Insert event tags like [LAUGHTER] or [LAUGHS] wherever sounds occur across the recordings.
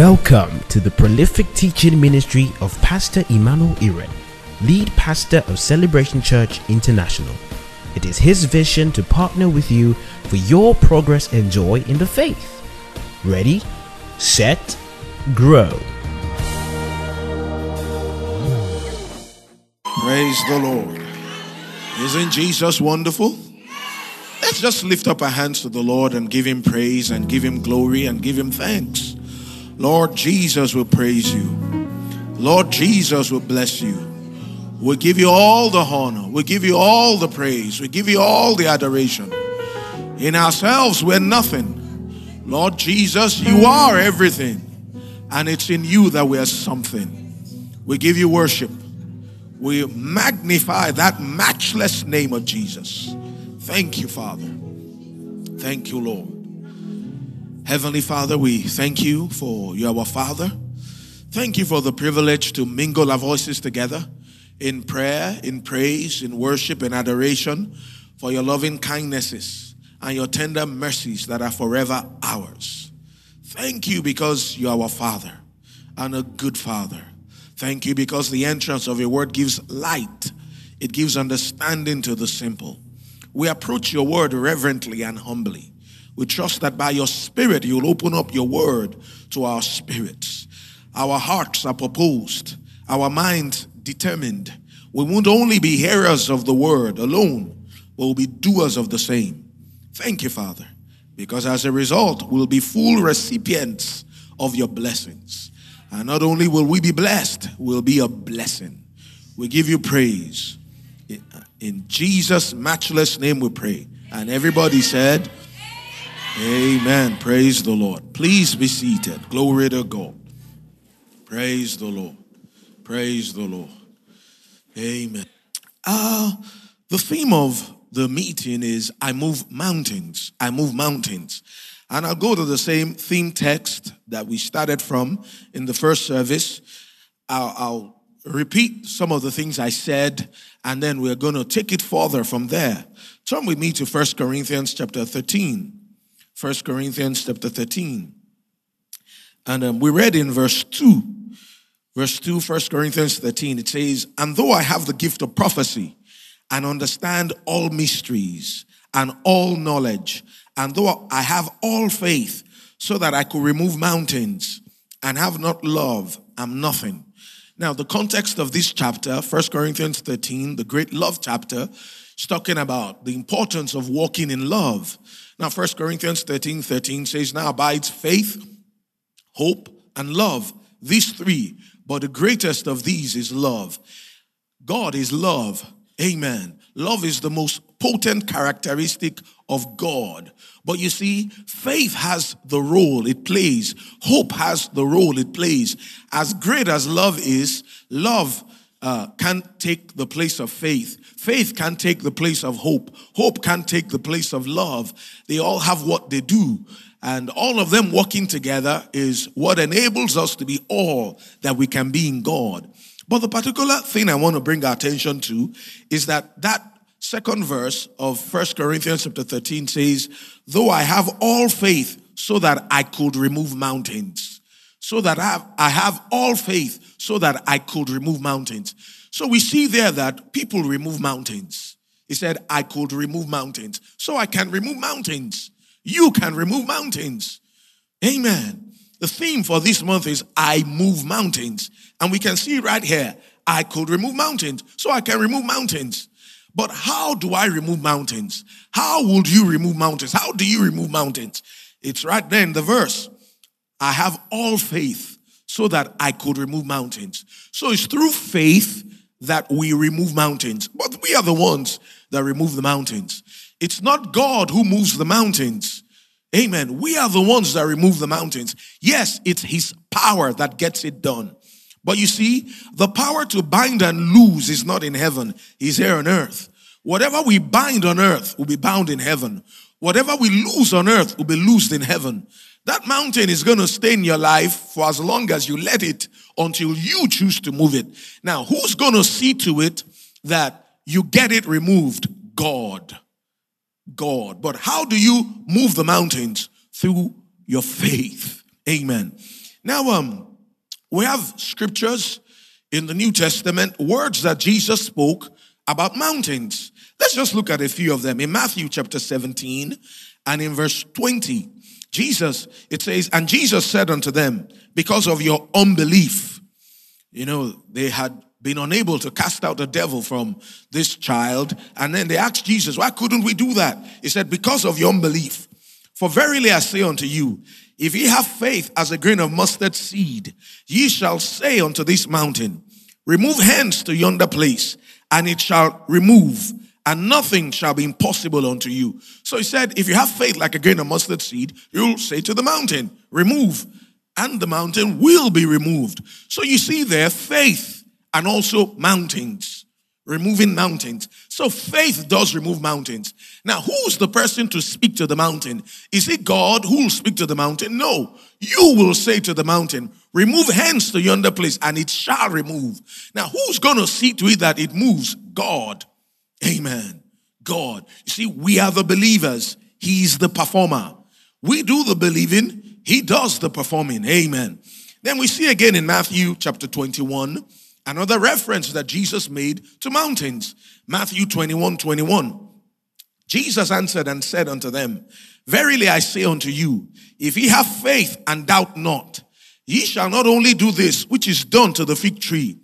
Welcome to the prolific teaching ministry of Pastor Emmanuel Iren, lead pastor of Celebration Church International. It is his vision to partner with you for your progress and joy in the faith. Ready, set, grow. Praise the Lord. Isn't Jesus wonderful? Let's just lift up our hands to the Lord and give him praise and give him glory and give him thanks. Lord Jesus will praise you. Lord Jesus will bless you. We'll give you all the honor. We'll give you all the praise. We'll give you all the adoration. In ourselves, we're nothing. Lord Jesus, you are everything. And it's in you that we're something. We give you worship. We magnify that matchless name of Jesus. Thank you, Father. Thank you, Lord. Heavenly Father, we thank you for you, our Father. Thank you for the privilege to mingle our voices together in prayer, in praise, in worship, in adoration for your loving kindnesses and your tender mercies that are forever ours. Thank you because you are our Father and a good Father. Thank you because the entrance of your word gives light, it gives understanding to the simple. We approach your word reverently and humbly. We trust that by your spirit, you'll open up your word to our spirits. Our hearts are proposed, our minds determined. We won't only be hearers of the word alone, but we'll be doers of the same. Thank you, Father, because as a result, we'll be full recipients of your blessings. And not only will we be blessed, we'll be a blessing. We give you praise. In Jesus' matchless name we pray. And everybody said, Amen. Praise the Lord. Please be seated. Glory to God. Praise the Lord. Praise the Lord. Amen. Uh, the theme of the meeting is I move mountains. I move mountains. And I'll go to the same theme text that we started from in the first service. I'll, I'll repeat some of the things I said, and then we're going to take it further from there. Turn with me to First Corinthians chapter 13. 1 Corinthians chapter 13. And um, we read in verse 2, verse 2, 1 Corinthians 13, it says, And though I have the gift of prophecy and understand all mysteries and all knowledge, and though I have all faith so that I could remove mountains and have not love, I'm nothing. Now, the context of this chapter, 1 Corinthians 13, the great love chapter, is talking about the importance of walking in love. Now, 1 Corinthians 13 13 says, Now abides faith, hope, and love. These three, but the greatest of these is love. God is love. Amen. Love is the most potent characteristic of God. But you see, faith has the role it plays, hope has the role it plays. As great as love is, love uh, can't take the place of faith. Faith can't take the place of hope. Hope can't take the place of love. They all have what they do. And all of them working together is what enables us to be all that we can be in God. But the particular thing I want to bring our attention to is that that second verse of First Corinthians chapter 13 says, Though I have all faith so that I could remove mountains so that I have, I have all faith so that I could remove mountains. So we see there that people remove mountains. He said, I could remove mountains. So I can remove mountains. You can remove mountains. Amen. The theme for this month is I move mountains. And we can see right here, I could remove mountains. So I can remove mountains. But how do I remove mountains? How would you remove mountains? How do you remove mountains? It's right there in the verse. I have all faith so that I could remove mountains. So it's through faith that we remove mountains. But we are the ones that remove the mountains. It's not God who moves the mountains. Amen. We are the ones that remove the mountains. Yes, it's His power that gets it done. But you see, the power to bind and loose is not in heaven, He's here on earth. Whatever we bind on earth will be bound in heaven. Whatever we lose on earth will be loosed in heaven. That mountain is going to stay in your life for as long as you let it until you choose to move it. Now, who's going to see to it that you get it removed? God. God. But how do you move the mountains? Through your faith. Amen. Now, um, we have scriptures in the New Testament, words that Jesus spoke about mountains. Let's just look at a few of them. In Matthew chapter 17 and in verse 20, Jesus, it says, And Jesus said unto them, Because of your unbelief, you know, they had been unable to cast out the devil from this child. And then they asked Jesus, Why couldn't we do that? He said, Because of your unbelief. For verily I say unto you, if ye have faith as a grain of mustard seed, ye shall say unto this mountain, Remove hence to yonder place, and it shall remove, and nothing shall be impossible unto you. So he said, If you have faith like a grain of mustard seed, you'll say to the mountain, Remove, and the mountain will be removed. So you see there, faith and also mountains removing mountains. So faith does remove mountains. Now, who's the person to speak to the mountain? Is it God who will speak to the mountain? No. You will say to the mountain, remove hence to yonder place and it shall remove. Now, who's going to see to it that it moves? God. Amen. God. You see, we are the believers. He's the performer. We do the believing. He does the performing. Amen. Then we see again in Matthew chapter 21, Another reference that Jesus made to mountains. Matthew 21 21. Jesus answered and said unto them, Verily I say unto you, if ye have faith and doubt not, ye shall not only do this which is done to the fig tree,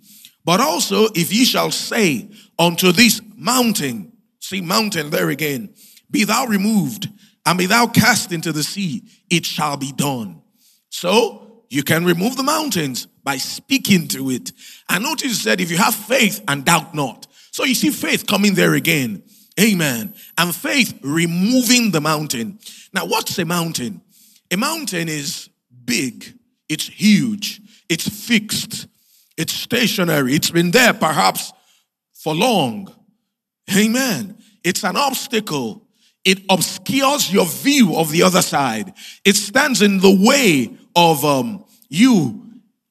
but also if ye shall say unto this mountain, see mountain there again, be thou removed and be thou cast into the sea, it shall be done. So you can remove the mountains by speaking to it. And notice it said, if you have faith and doubt not. So you see faith coming there again. Amen. And faith removing the mountain. Now, what's a mountain? A mountain is big, it's huge, it's fixed, it's stationary, it's been there perhaps for long. Amen. It's an obstacle. It obscures your view of the other side. It stands in the way of um, you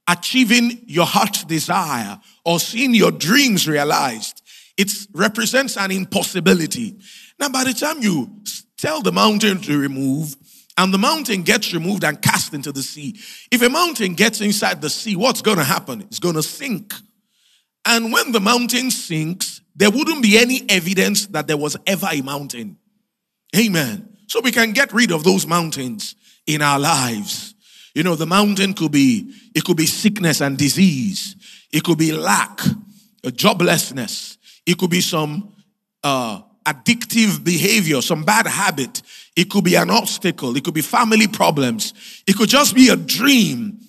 achieving your heart's desire or seeing your dreams realized. It represents an impossibility. Now, by the time you tell the mountain to remove, and the mountain gets removed and cast into the sea. If a mountain gets inside the sea, what's going to happen? It's going to sink. And when the mountain sinks, there wouldn't be any evidence that there was ever a mountain. Amen. So we can get rid of those mountains in our lives. You know, the mountain could be, it could be sickness and disease. It could be lack, joblessness. It could be some uh, addictive behavior, some bad habit. It could be an obstacle. It could be family problems. It could just be a dream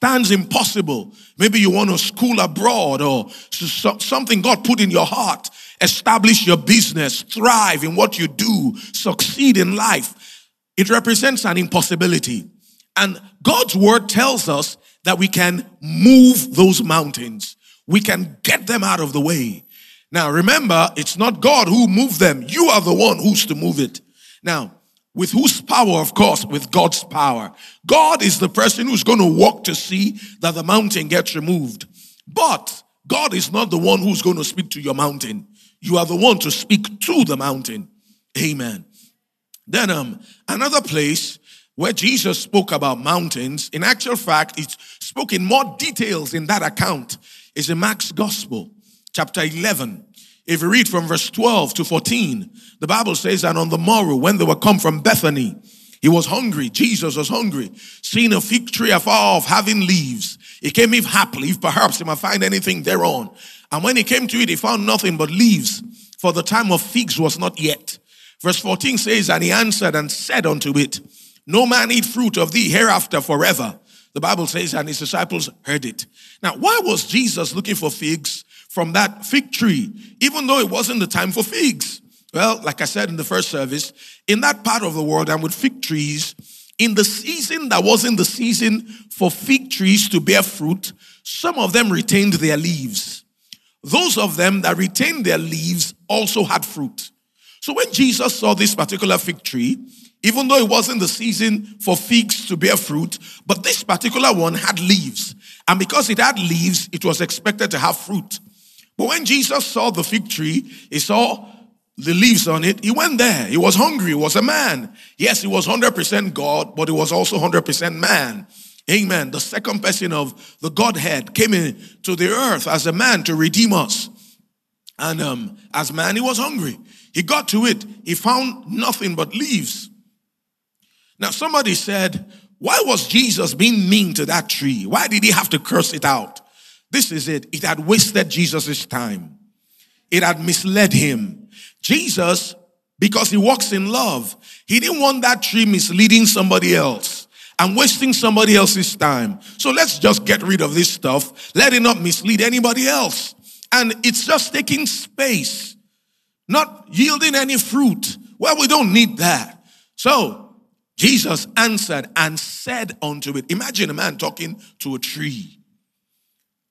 stands impossible. Maybe you want to school abroad or something God put in your heart. Establish your business, thrive in what you do, succeed in life. It represents an impossibility. And God's word tells us that we can move those mountains. We can get them out of the way. Now, remember, it's not God who moved them. You are the one who's to move it. Now, with whose power, of course, with God's power. God is the person who's going to walk to see that the mountain gets removed. But God is not the one who's going to speak to your mountain. You are the one to speak to the mountain. Amen. Then um another place where Jesus spoke about mountains, in actual fact, it's spoke in more details in that account, is in Mark's Gospel, chapter 11. If you read from verse 12 to 14, the Bible says, And on the morrow, when they were come from Bethany, he was hungry. Jesus was hungry. Seeing a fig tree afar off having leaves, he came if happily, if perhaps he might find anything thereon. And when he came to it, he found nothing but leaves, for the time of figs was not yet. Verse 14 says, And he answered and said unto it, no man eat fruit of thee hereafter forever. The Bible says, and his disciples heard it. Now, why was Jesus looking for figs from that fig tree, even though it wasn't the time for figs? Well, like I said in the first service, in that part of the world and with fig trees, in the season that wasn't the season for fig trees to bear fruit, some of them retained their leaves. Those of them that retained their leaves also had fruit. So when Jesus saw this particular fig tree, even though it wasn't the season for figs to bear fruit, but this particular one had leaves. And because it had leaves, it was expected to have fruit. But when Jesus saw the fig tree, he saw the leaves on it, he went there. He was hungry. He was a man. Yes, he was 100% God, but he was also 100% man. Amen. The second person of the Godhead came into the earth as a man to redeem us. And um, as man, he was hungry. He got to it. He found nothing but leaves. Now, somebody said, why was Jesus being mean to that tree? Why did he have to curse it out? This is it. It had wasted Jesus' time. It had misled him. Jesus, because he walks in love, he didn't want that tree misleading somebody else and wasting somebody else's time. So let's just get rid of this stuff. Let it not mislead anybody else. And it's just taking space, not yielding any fruit. Well, we don't need that. So Jesus answered and said unto it. Imagine a man talking to a tree.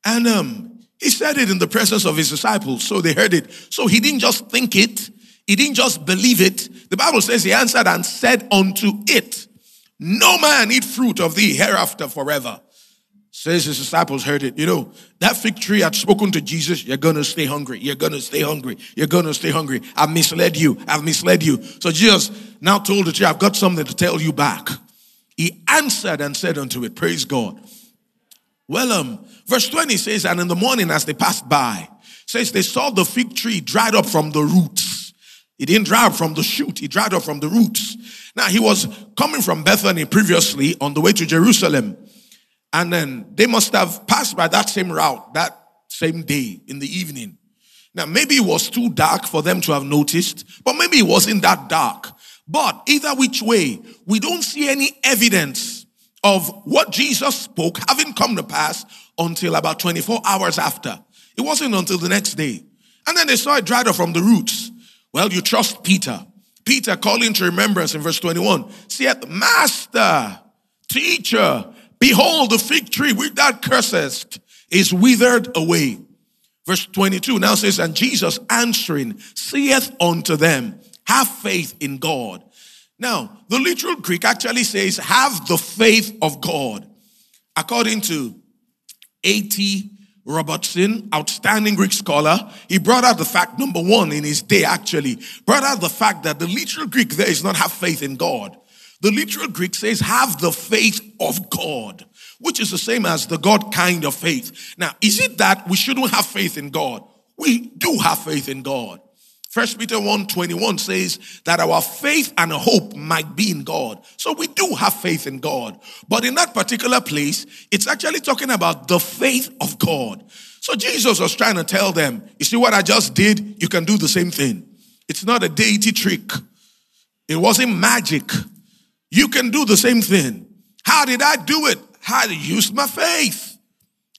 And um, he said it in the presence of his disciples, so they heard it. So he didn't just think it, he didn't just believe it. The Bible says he answered and said unto it, No man eat fruit of thee hereafter forever. Says his disciples heard it. You know, that fig tree had spoken to Jesus, You're gonna stay hungry, you're gonna stay hungry, you're gonna stay hungry. I've misled you, I've misled you. So Jesus now told the tree, I've got something to tell you back. He answered and said unto it, Praise God. Well, um, verse 20 says, and in the morning as they passed by, says they saw the fig tree dried up from the roots. It didn't dry up from the shoot, it dried up from the roots. Now he was coming from Bethany previously on the way to Jerusalem. And then they must have passed by that same route that same day in the evening. Now, maybe it was too dark for them to have noticed, but maybe it wasn't that dark. But either which way, we don't see any evidence of what Jesus spoke having come to pass until about 24 hours after. It wasn't until the next day. And then they saw it dried up from the roots. Well, you trust Peter. Peter calling to remembrance in verse 21 saith, Master, teacher, behold the fig tree which thou cursest is withered away. Verse 22 now says, And Jesus answering saith unto them, Have faith in God. Now, the literal Greek actually says, have the faith of God. According to A.T. Robertson, outstanding Greek scholar, he brought out the fact, number one, in his day actually, brought out the fact that the literal Greek there is not have faith in God. The literal Greek says, have the faith of God, which is the same as the God kind of faith. Now, is it that we shouldn't have faith in God? We do have faith in God. First Peter 1 21 says that our faith and hope might be in God. So we do have faith in God. But in that particular place, it's actually talking about the faith of God. So Jesus was trying to tell them, you see what I just did? You can do the same thing. It's not a deity trick. It wasn't magic. You can do the same thing. How did I do it? How I used my faith.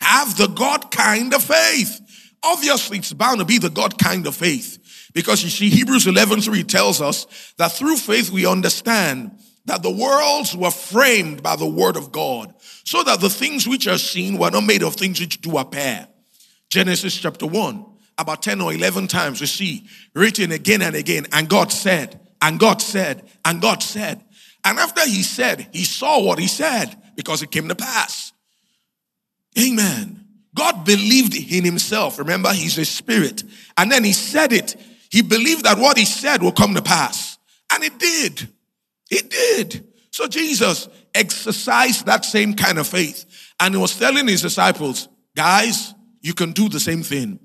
Have the God kind of faith. Obviously, it's bound to be the God kind of faith. Because you see, Hebrews 11 3 tells us that through faith we understand that the worlds were framed by the word of God, so that the things which are seen were not made of things which do appear. Genesis chapter 1, about 10 or 11 times we see written again and again, and God said, and God said, and God said. And after he said, he saw what he said because it came to pass. Amen. God believed in himself. Remember, he's a spirit. And then he said it he believed that what he said will come to pass. And it did. It did. So Jesus exercised that same kind of faith. And he was telling his disciples, guys, you can do the same thing.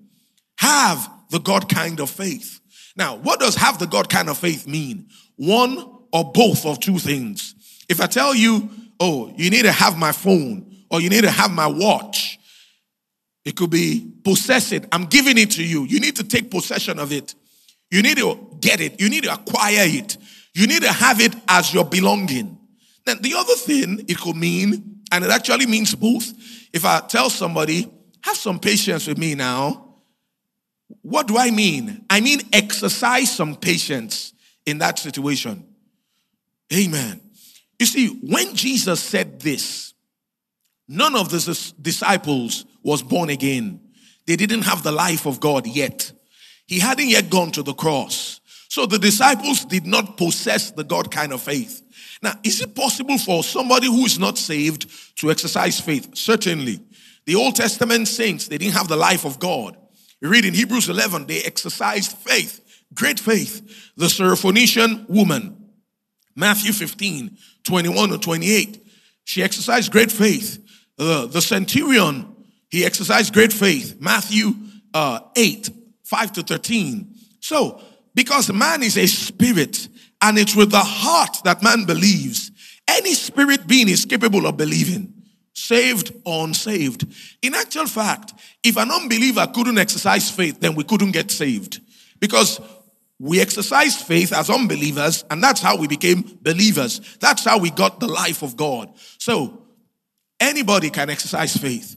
Have the God kind of faith. Now, what does have the God kind of faith mean? One or both of two things. If I tell you, oh, you need to have my phone or you need to have my watch, it could be possess it. I'm giving it to you. You need to take possession of it. You need to get it. You need to acquire it. You need to have it as your belonging. Then the other thing it could mean, and it actually means both. If I tell somebody, have some patience with me now, what do I mean? I mean exercise some patience in that situation. Amen. You see, when Jesus said this, none of the disciples was born again. They didn't have the life of God yet. He hadn't yet gone to the cross. So the disciples did not possess the God kind of faith. Now, is it possible for somebody who is not saved to exercise faith? Certainly. The Old Testament saints, they didn't have the life of God. You read in Hebrews 11, they exercised faith, great faith. The Syrophoenician woman, Matthew 15, 21 to 28. she exercised great faith. The centurion, he exercised great faith. Matthew uh, 8, 5 to 13. So, because man is a spirit, and it's with the heart that man believes, any spirit being is capable of believing, saved or unsaved. In actual fact, if an unbeliever couldn't exercise faith, then we couldn't get saved. Because we exercised faith as unbelievers, and that's how we became believers. That's how we got the life of God. So, anybody can exercise faith.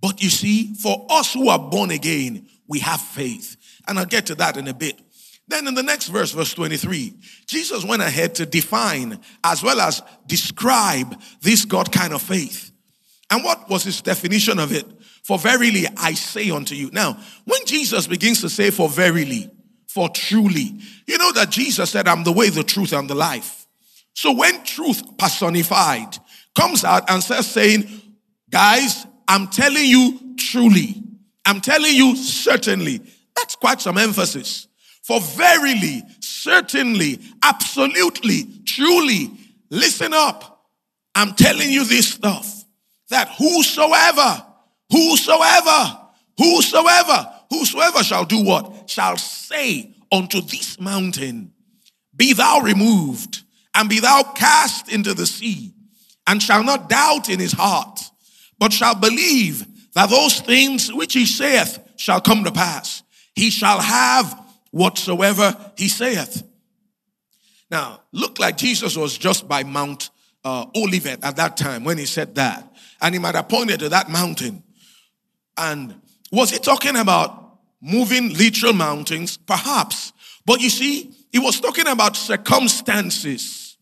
But you see, for us who are born again, we have faith. And I'll get to that in a bit. Then in the next verse, verse 23, Jesus went ahead to define as well as describe this God kind of faith. And what was his definition of it? For verily I say unto you. Now, when Jesus begins to say for verily, for truly, you know that Jesus said, I'm the way, the truth, and the life. So when truth personified comes out and says, saying, guys, I'm telling you truly, I'm telling you certainly, that's quite some emphasis. For verily, certainly, absolutely, truly, listen up. I'm telling you this stuff that whosoever, whosoever, whosoever, whosoever shall do what? Shall say unto this mountain, Be thou removed, and be thou cast into the sea, and shall not doubt in his heart, but shall believe that those things which he saith shall come to pass. He shall have whatsoever he saith. Now, look like Jesus was just by Mount uh, Olivet at that time when he said that. And he might have pointed to that mountain. And was he talking about moving literal mountains? Perhaps. But you see, he was talking about circumstances,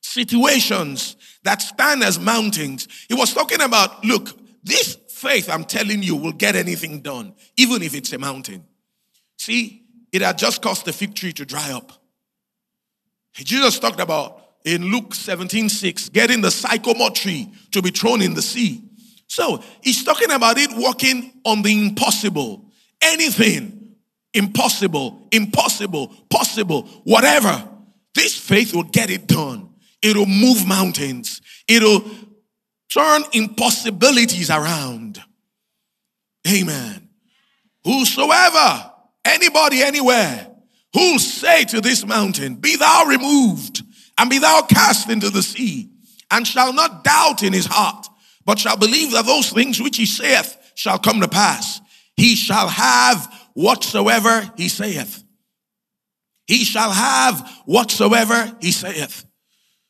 situations that stand as mountains. He was talking about, look, this faith, I'm telling you, will get anything done, even if it's a mountain. See, it had just caused the fig tree to dry up. Jesus talked about in Luke 17 6, getting the sycamore tree to be thrown in the sea. So he's talking about it working on the impossible. Anything impossible, impossible, possible, whatever. This faith will get it done. It'll move mountains. It'll turn impossibilities around. Amen. Whosoever Anybody, anywhere, who'll say to this mountain, Be thou removed, and be thou cast into the sea, and shall not doubt in his heart, but shall believe that those things which he saith shall come to pass, he shall have whatsoever he saith. He shall have whatsoever he saith.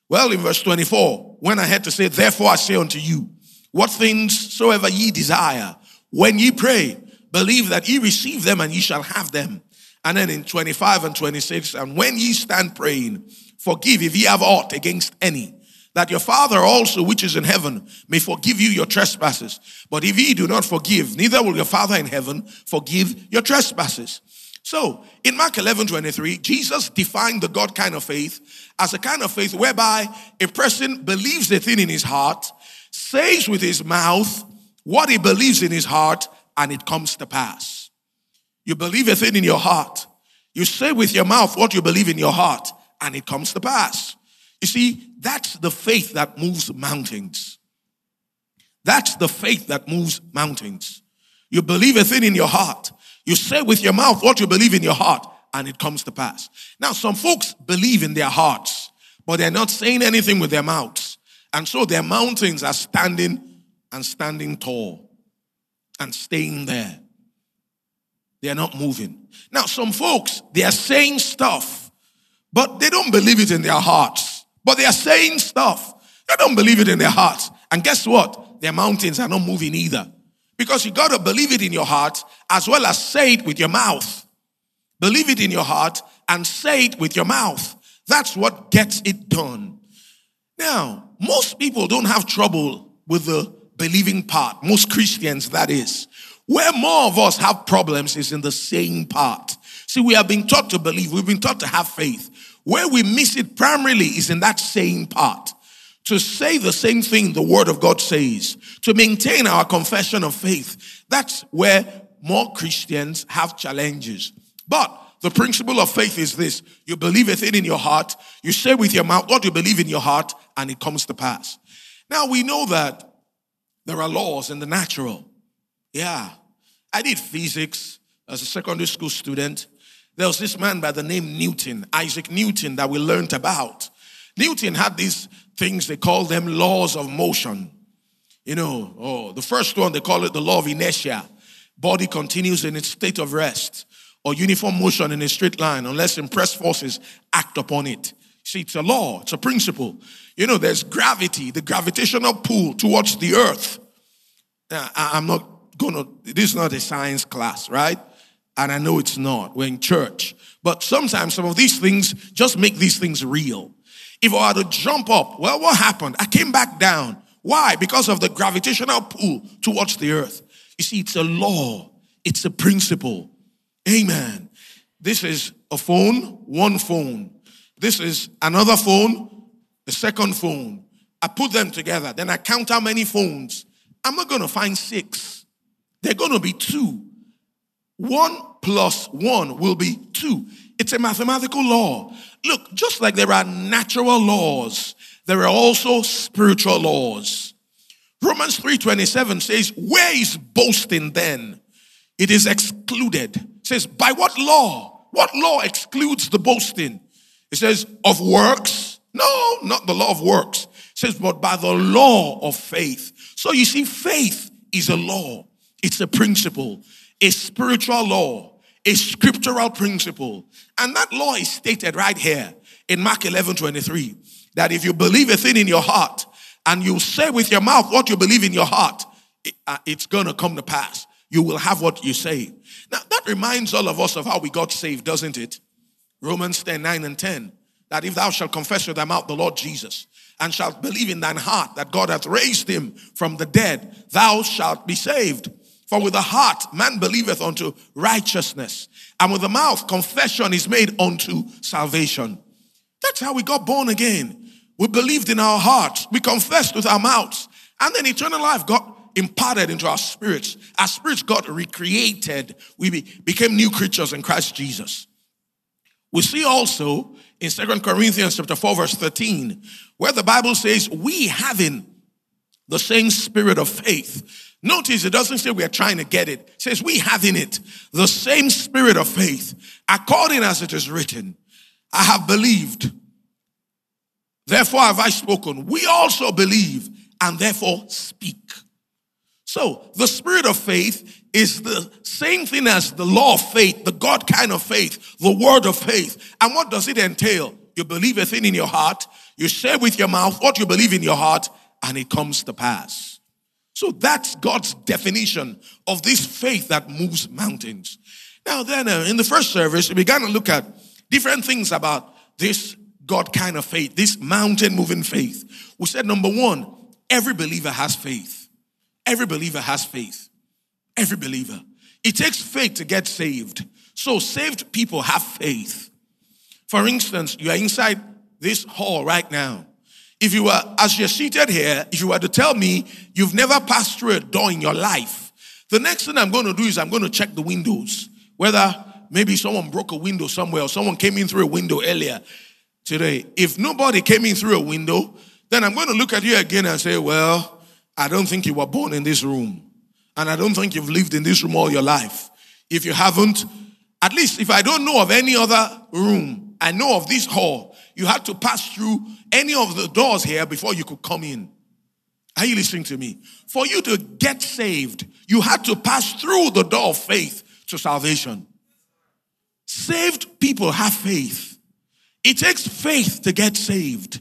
Well, in verse 24, when I had to say, Therefore I say unto you, what things soever ye desire, when ye pray, believe that ye receive them and ye shall have them. And then in 25 and 26, and when ye stand praying, forgive if ye have aught against any, that your Father also which is in heaven may forgive you your trespasses. But if ye do not forgive, neither will your Father in heaven forgive your trespasses. So in Mark 11 23, Jesus defined the God kind of faith as a kind of faith whereby a person believes a thing in his heart, says with his mouth what he believes in his heart, and it comes to pass. You believe a thing in your heart. You say with your mouth what you believe in your heart, and it comes to pass. You see, that's the faith that moves mountains. That's the faith that moves mountains. You believe a thing in your heart. You say with your mouth what you believe in your heart, and it comes to pass. Now, some folks believe in their hearts, but they're not saying anything with their mouths. And so their mountains are standing and standing tall and staying there. They are not moving. Now, some folks, they are saying stuff, but they don't believe it in their hearts. But they are saying stuff. They don't believe it in their hearts. And guess what? Their mountains are not moving either. Because you got to believe it in your heart as well as say it with your mouth. Believe it in your heart and say it with your mouth. That's what gets it done. Now, most people don't have trouble with the believing part. Most Christians, that is. Where more of us have problems is in the saying part. See, we have been taught to believe, we've been taught to have faith. Where we miss it primarily is in that saying part. To say the same thing the Word of God says, to maintain our confession of faith. That's where more Christians have challenges. But the principle of faith is this you believe a thing in your heart, you say with your mouth what you believe in your heart, and it comes to pass. Now we know that there are laws in the natural. Yeah. I did physics as a secondary school student. There was this man by the name Newton, Isaac Newton, that we learned about. Newton had these things, they call them laws of motion. You know, oh, the first one, they call it the law of inertia. Body continues in its state of rest or uniform motion in a straight line unless impressed forces act upon it. See, it's a law, it's a principle. You know, there's gravity, the gravitational pull towards the earth. Now, I'm not gonna, this is not a science class, right? And I know it's not. We're in church. But sometimes some of these things just make these things real. If I were to jump up, well, what happened? I came back down. Why? Because of the gravitational pull towards the earth. You see, it's a law, it's a principle. Amen. This is a phone, one phone. This is another phone, the second phone. I put them together, then I count how many phones. I'm not going to find six. They're going to be two. One plus one will be two. It's a mathematical law. Look, just like there are natural laws, there are also spiritual laws. Romans 3:27 says, "Where is boasting then? It is excluded." It says, "By what law? What law excludes the boasting?" It says, "Of works?" No, not the law of works. It says, "But by the law of faith." So you see faith is a law. It's a principle, a spiritual law a scriptural principle. And that law is stated right here in Mark 11 23 that if you believe a thing in your heart and you say with your mouth what you believe in your heart, uh, it's going to come to pass. You will have what you say. Now, that reminds all of us of how we got saved, doesn't it? Romans 10 9 and 10. That if thou shalt confess with thy mouth the Lord Jesus and shalt believe in thine heart that God hath raised him from the dead, thou shalt be saved. For with the heart man believeth unto righteousness, and with the mouth confession is made unto salvation. That's how we got born again. We believed in our hearts, we confessed with our mouths, and then eternal life got imparted into our spirits. Our spirits got recreated. We be, became new creatures in Christ Jesus. We see also in Second Corinthians chapter 4, verse 13, where the Bible says, We having the same spirit of faith Notice it doesn't say we are trying to get it. It says we have in it the same spirit of faith, according as it is written. I have believed. Therefore have I spoken. We also believe and therefore speak. So the spirit of faith is the same thing as the law of faith, the God kind of faith, the word of faith. And what does it entail? You believe a thing in your heart, you say with your mouth what you believe in your heart, and it comes to pass. So that's God's definition of this faith that moves mountains. Now, then, uh, in the first service, we began to look at different things about this God kind of faith, this mountain moving faith. We said, number one, every believer has faith. Every believer has faith. Every believer. It takes faith to get saved. So, saved people have faith. For instance, you are inside this hall right now. If you were, as you're seated here, if you were to tell me you've never passed through a door in your life, the next thing I'm going to do is I'm going to check the windows. Whether maybe someone broke a window somewhere or someone came in through a window earlier today. If nobody came in through a window, then I'm going to look at you again and say, well, I don't think you were born in this room. And I don't think you've lived in this room all your life. If you haven't, at least if I don't know of any other room, I know of this hall you had to pass through any of the doors here before you could come in. Are you listening to me? For you to get saved, you had to pass through the door of faith to salvation. Saved people have faith. It takes faith to get saved.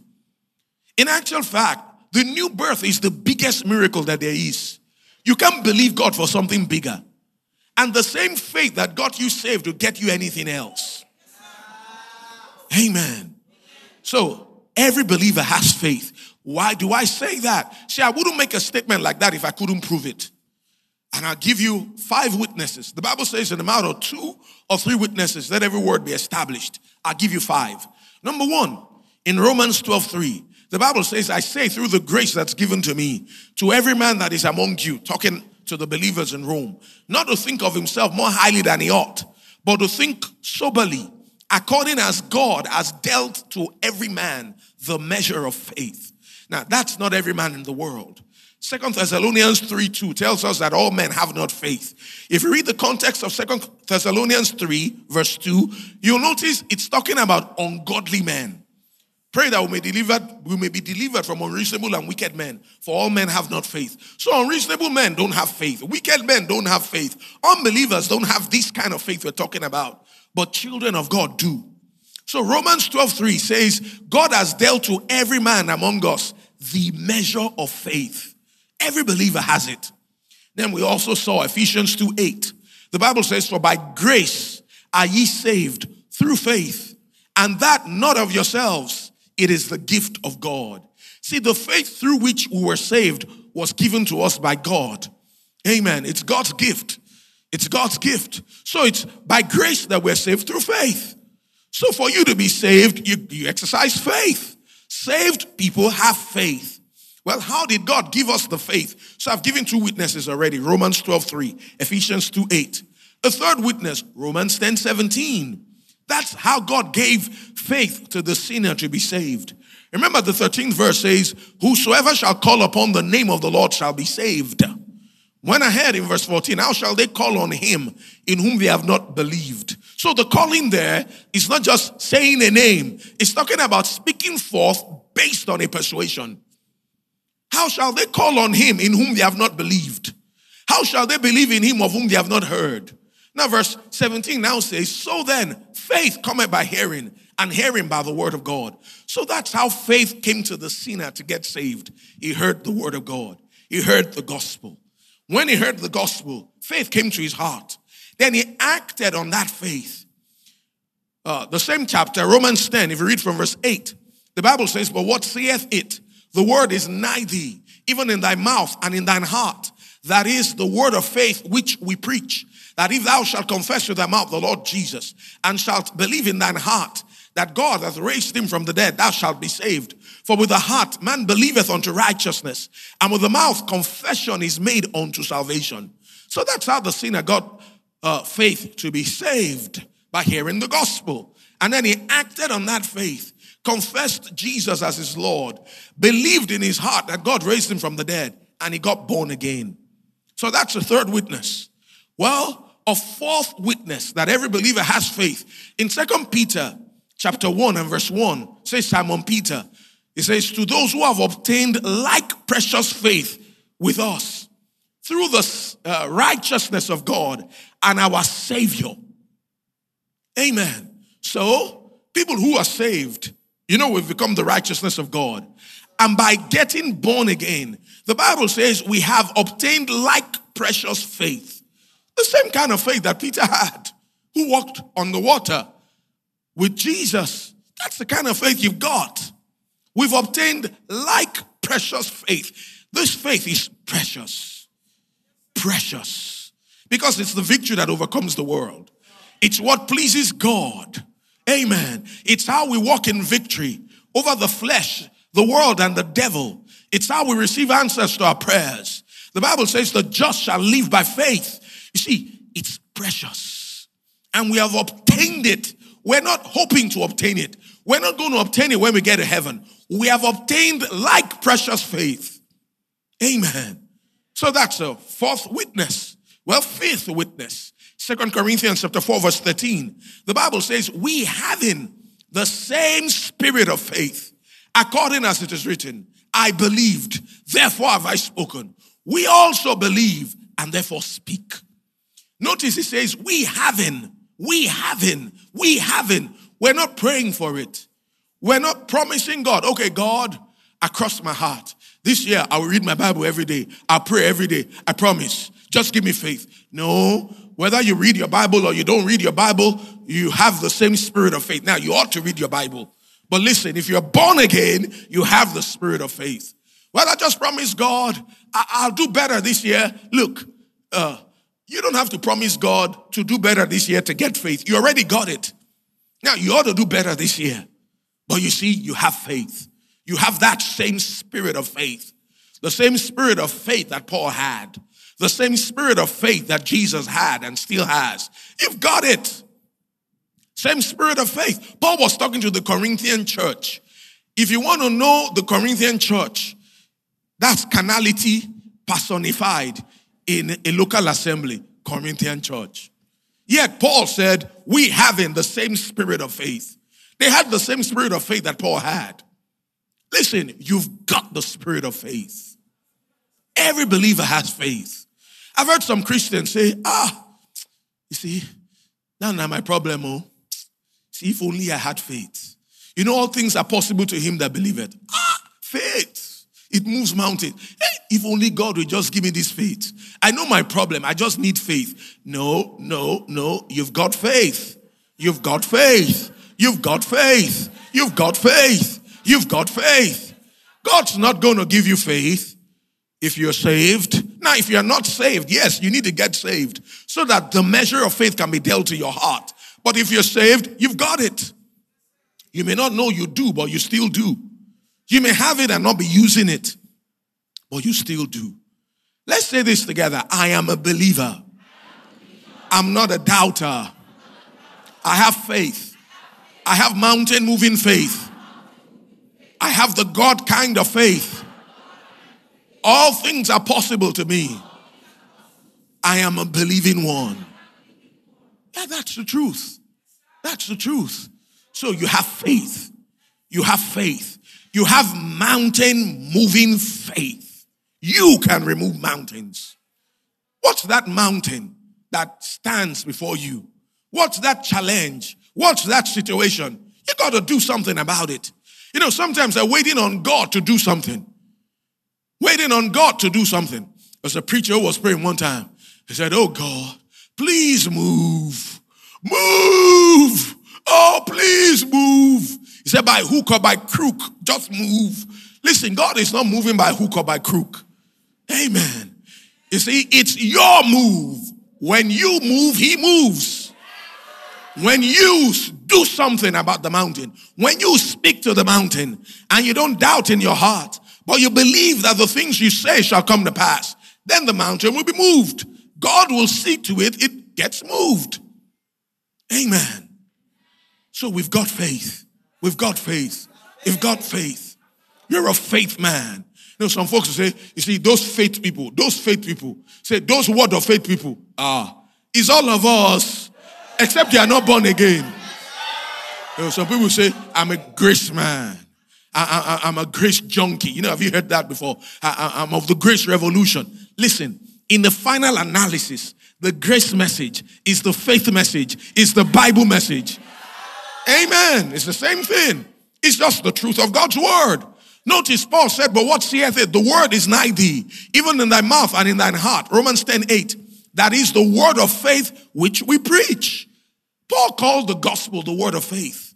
In actual fact, the new birth is the biggest miracle that there is. You can't believe God for something bigger. And the same faith that got you saved will get you anything else. Amen. So every believer has faith. Why do I say that? See, I wouldn't make a statement like that if I couldn't prove it. And I'll give you five witnesses. The Bible says in the matter of two or three witnesses, let every word be established. I'll give you five. Number one, in Romans 12, 3, the Bible says, I say through the grace that's given to me, to every man that is among you, talking to the believers in Rome, not to think of himself more highly than he ought, but to think soberly, according as God has dealt to every man the measure of faith. Now, that's not every man in the world. Second Thessalonians 3 2 tells us that all men have not faith. If you read the context of Second Thessalonians 3, verse 2, you'll notice it's talking about ungodly men. Pray that we may deliver, we may be delivered from unreasonable and wicked men. For all men have not faith. So unreasonable men don't have faith. Wicked men don't have faith. Unbelievers don't have this kind of faith we're talking about. But children of God do. So Romans 12, 3 says, God has dealt to every man among us the measure of faith. Every believer has it. Then we also saw Ephesians 2 8. The Bible says, For by grace are ye saved through faith, and that not of yourselves, it is the gift of God. See, the faith through which we were saved was given to us by God. Amen. It's God's gift. It's God's gift. So it's by grace that we're saved through faith. So for you to be saved, you, you exercise faith. Saved people have faith. Well, how did God give us the faith? So I've given two witnesses already Romans 12 3, Ephesians 2 8. A third witness, Romans 10 17. That's how God gave faith to the sinner to be saved. Remember, the 13th verse says, Whosoever shall call upon the name of the Lord shall be saved. Went ahead in verse 14, how shall they call on him in whom they have not believed? So the calling there is not just saying a name, it's talking about speaking forth based on a persuasion. How shall they call on him in whom they have not believed? How shall they believe in him of whom they have not heard? Now, verse 17 now says, So then, faith cometh by hearing, and hearing by the word of God. So that's how faith came to the sinner to get saved. He heard the word of God, he heard the gospel. When he heard the gospel, faith came to his heart. Then he acted on that faith. Uh, the same chapter, Romans 10, if you read from verse 8, the Bible says, But what saith it? The word is nigh thee, even in thy mouth and in thine heart. That is the word of faith which we preach. That if thou shalt confess with thy mouth the Lord Jesus and shalt believe in thine heart that God hath raised him from the dead, thou shalt be saved. For with the heart man believeth unto righteousness, and with the mouth confession is made unto salvation. So that's how the sinner got uh, faith to be saved by hearing the gospel. And then he acted on that faith confessed Jesus as his Lord, believed in his heart that God raised him from the dead, and he got born again. So that's the third witness. Well, a fourth witness that every believer has faith. In Second Peter chapter 1 and verse 1 says Simon Peter, he says, To those who have obtained like precious faith with us through the uh, righteousness of God and our Savior. Amen. So, people who are saved, you know, we've become the righteousness of God. And by getting born again, the Bible says we have obtained like precious faith. The same kind of faith that Peter had, who walked on the water with Jesus. That's the kind of faith you've got. We've obtained like precious faith. This faith is precious. Precious. Because it's the victory that overcomes the world. It's what pleases God. Amen. It's how we walk in victory over the flesh, the world, and the devil. It's how we receive answers to our prayers. The Bible says the just shall live by faith. You see, it's precious. And we have obtained it. We're not hoping to obtain it. We're not going to obtain it when we get to heaven. We have obtained like precious faith. Amen. So that's a fourth witness. Well, fifth witness. Second Corinthians chapter 4, verse 13. The Bible says, We having the same spirit of faith, according as it is written, I believed, therefore have I spoken. We also believe and therefore speak. Notice he says, We having, we having, we having. We're not praying for it. We're not promising God, okay, God, I across my heart. This year I will read my Bible every day. I'll pray every day. I promise. Just give me faith. No, whether you read your Bible or you don't read your Bible, you have the same spirit of faith. Now, you ought to read your Bible. But listen, if you're born again, you have the spirit of faith. Well, I just promise God I- will do better this year. Look, uh, you don't have to promise God to do better this year to get faith. You already got it. Now, you ought to do better this year. But you see, you have faith. You have that same spirit of faith. The same spirit of faith that Paul had. The same spirit of faith that Jesus had and still has. You've got it. Same spirit of faith. Paul was talking to the Corinthian church. If you want to know the Corinthian church, that's carnality personified in a local assembly, Corinthian church. Yet Paul said, We having the same spirit of faith. They had the same spirit of faith that Paul had. Listen, you've got the spirit of faith. Every believer has faith. I've heard some Christians say, Ah, you see, that's not my problem. Oh. See, if only I had faith. You know, all things are possible to him that believeth. Ah, faith. It moves mountains. If only God would just give me this faith. I know my problem. I just need faith. No, no, no. You've got faith. You've got faith. You've got faith. You've got faith. You've got faith. God's not going to give you faith if you're saved. Now, if you're not saved, yes, you need to get saved so that the measure of faith can be dealt to your heart. But if you're saved, you've got it. You may not know you do, but you still do. You may have it and not be using it, but you still do. Let's say this together I am a believer, I'm not a doubter. I have faith. I have mountain moving faith. I have the God kind of faith. All things are possible to me. I am a believing one. Yeah, that's the truth. That's the truth. So you have faith. You have faith. You have mountain moving faith. You can remove mountains. What's that mountain that stands before you? What's that challenge? What's that situation? You got to do something about it. You know, sometimes they're waiting on God to do something. Waiting on God to do something. As a preacher was praying one time, he said, Oh God, please move. Move. Oh, please move. He said, by hook or by crook, just move. Listen, God is not moving by hook or by crook. Amen. You see, it's your move. When you move, He moves. When you do something about the mountain, when you speak to the mountain and you don't doubt in your heart, but you believe that the things you say shall come to pass, then the mountain will be moved. God will see to it, it gets moved. Amen. So we've got faith. We've got faith. We've got faith. You're a faith man. You know, some folks say, you see, those faith people, those faith people, say, those word of faith people, ah, it's all of us, except they are not born again. You know, some people say, I'm a grace man. I, am a grace junkie. You know, have you heard that before? I, I'm of the grace revolution. Listen, in the final analysis, the grace message is the faith message, is the Bible message. Amen. It's the same thing. It's just the truth of God's word. Notice Paul said, But what saith it? The word is nigh thee, even in thy mouth and in thine heart. Romans 10 8. That is the word of faith which we preach. Paul called the gospel the word of faith.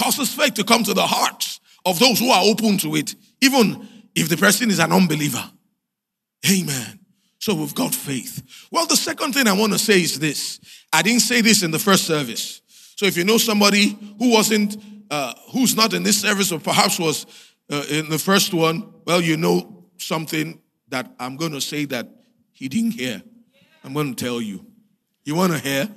Causes faith to come to the hearts of those who are open to it, even if the person is an unbeliever. Amen. So we've got faith. Well, the second thing I want to say is this. I didn't say this in the first service. So if you know somebody who wasn't, uh, who's not in this service or perhaps was uh, in the first one, well, you know something that I'm going to say that he didn't hear. I'm going to tell you. You want to hear?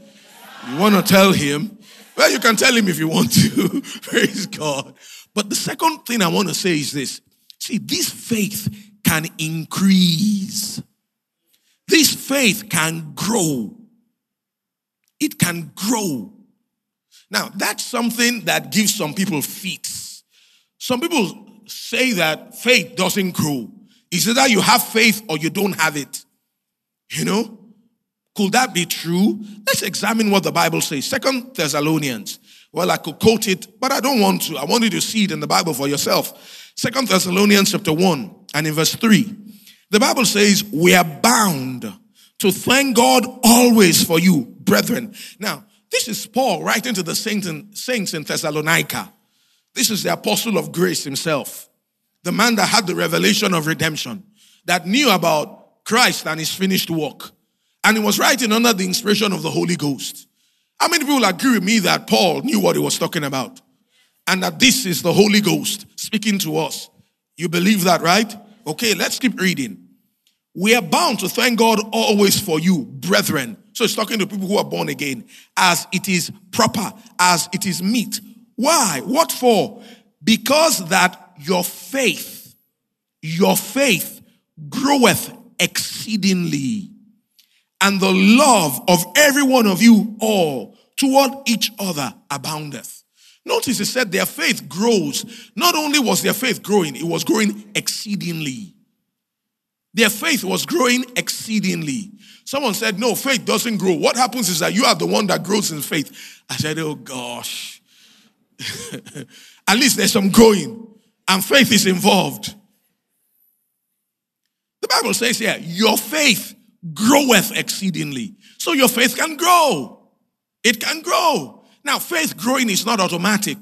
You want to tell him? Well, you can tell him if you want to. [LAUGHS] Praise God. But the second thing I want to say is this. See, this faith can increase. This faith can grow. It can grow. Now, that's something that gives some people fits. Some people say that faith doesn't grow. It's either you have faith or you don't have it. You know? Could that be true? Let's examine what the Bible says. Second Thessalonians. Well, I could quote it, but I don't want to. I want you to see it in the Bible for yourself. Second Thessalonians chapter 1 and in verse 3. The Bible says, We are bound to thank God always for you, brethren. Now, this is Paul writing to the saints in, saints in Thessalonica. This is the apostle of grace himself, the man that had the revelation of redemption, that knew about Christ and his finished work. And he was writing under the inspiration of the Holy Ghost. How many people agree with me that Paul knew what he was talking about? And that this is the Holy Ghost speaking to us. You believe that, right? Okay, let's keep reading. We are bound to thank God always for you, brethren. So it's talking to people who are born again, as it is proper, as it is meet. Why? What for? because that your faith, your faith groweth exceedingly, and the love of every one of you all toward each other aboundeth. Notice it said their faith grows. Not only was their faith growing, it was growing exceedingly. Their faith was growing exceedingly. Someone said, No, faith doesn't grow. What happens is that you are the one that grows in faith. I said, Oh gosh. [LAUGHS] At least there's some growing, and faith is involved. The Bible says here, Your faith groweth exceedingly. So your faith can grow. It can grow. Now, faith growing is not automatic.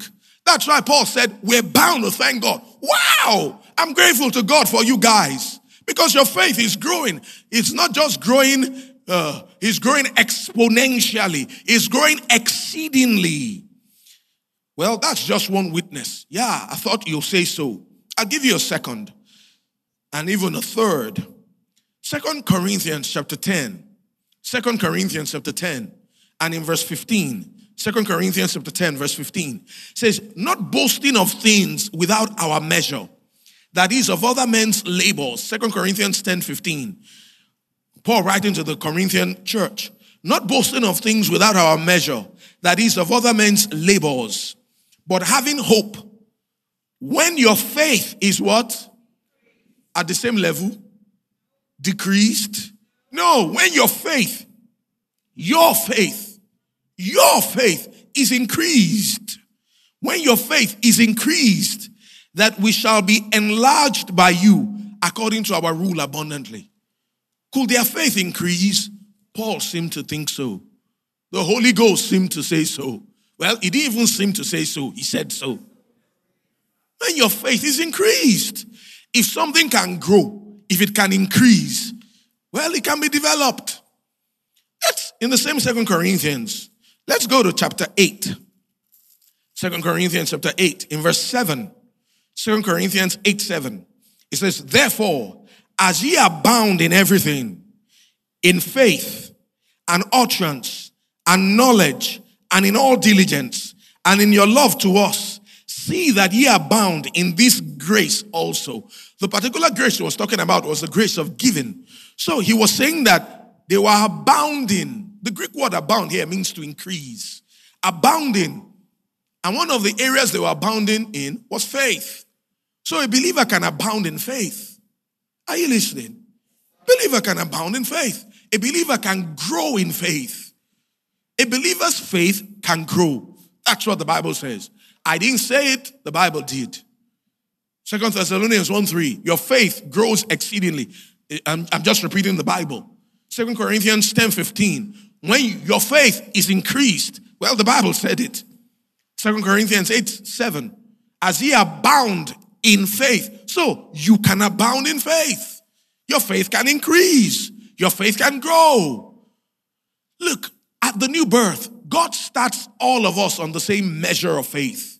That's why Paul said, We're bound to thank God. Wow! I'm grateful to God for you guys because your faith is growing. It's not just growing, uh, it's growing exponentially, it's growing exceedingly. Well, that's just one witness. Yeah, I thought you'll say so. I'll give you a second and even a third. Second Corinthians chapter 10. Second Corinthians chapter 10 and in verse 15. Second Corinthians chapter 10 verse 15 says, not boasting of things without our measure, that is of other men's labors. Second Corinthians 10 15. Paul writing to the Corinthian church, not boasting of things without our measure, that is of other men's labors, but having hope. When your faith is what? At the same level, decreased. No, when your faith, your faith, your faith is increased. When your faith is increased, that we shall be enlarged by you according to our rule abundantly. Could their faith increase? Paul seemed to think so. The Holy Ghost seemed to say so. Well, he didn't even seem to say so, he said so. When your faith is increased, if something can grow, if it can increase, well, it can be developed. That's in the same Second Corinthians. Let's go to chapter 8. Second Corinthians chapter 8, in verse 7. Second Corinthians 8, 7. It says, Therefore, as ye abound in everything, in faith and utterance and knowledge and in all diligence and in your love to us, see that ye abound in this grace also. The particular grace he was talking about was the grace of giving. So he was saying that they were abounding. The Greek word abound here means to increase. Abounding. And one of the areas they were abounding in was faith. So a believer can abound in faith. Are you listening? Believer can abound in faith. A believer can grow in faith. A believer's faith can grow. That's what the Bible says. I didn't say it, the Bible did. Second Thessalonians 1 3, your faith grows exceedingly. Eh, I'm, I'm just repeating the Bible. Second Corinthians 10 15, when your faith is increased, well, the Bible said it. Second Corinthians 8 7, as ye are bound in faith. So you can abound in faith. Your faith can increase, your faith can grow. Look, at the new birth, God starts all of us on the same measure of faith.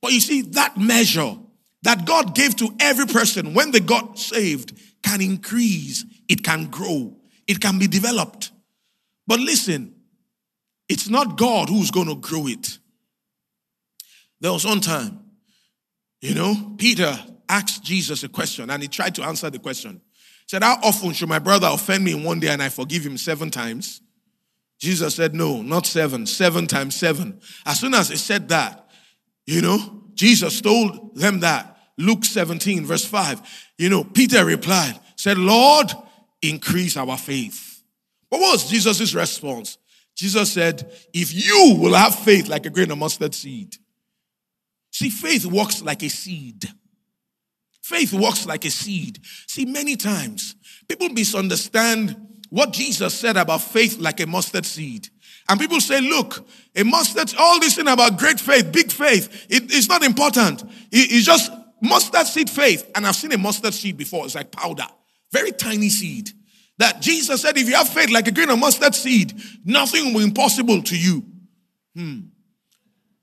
But you see, that measure that God gave to every person when they got saved can increase, it can grow, it can be developed. But listen, it's not God who's going to grow it. There was one time, you know, Peter asked Jesus a question and he tried to answer the question. He said, How often should my brother offend me in one day and I forgive him seven times? Jesus said, No, not seven, seven times seven. As soon as he said that, you know, Jesus told them that. Luke 17, verse 5. You know, Peter replied, said, Lord, increase our faith. What was Jesus' response? Jesus said, If you will have faith like a grain of mustard seed. See, faith works like a seed. Faith works like a seed. See, many times people misunderstand what Jesus said about faith like a mustard seed. And people say, look, a mustard, all this thing about great faith, big faith, it, it's not important. It, it's just mustard seed faith. And I've seen a mustard seed before. It's like powder, very tiny seed. That Jesus said, if you have faith like a grain of mustard seed, nothing will be impossible to you. Hmm.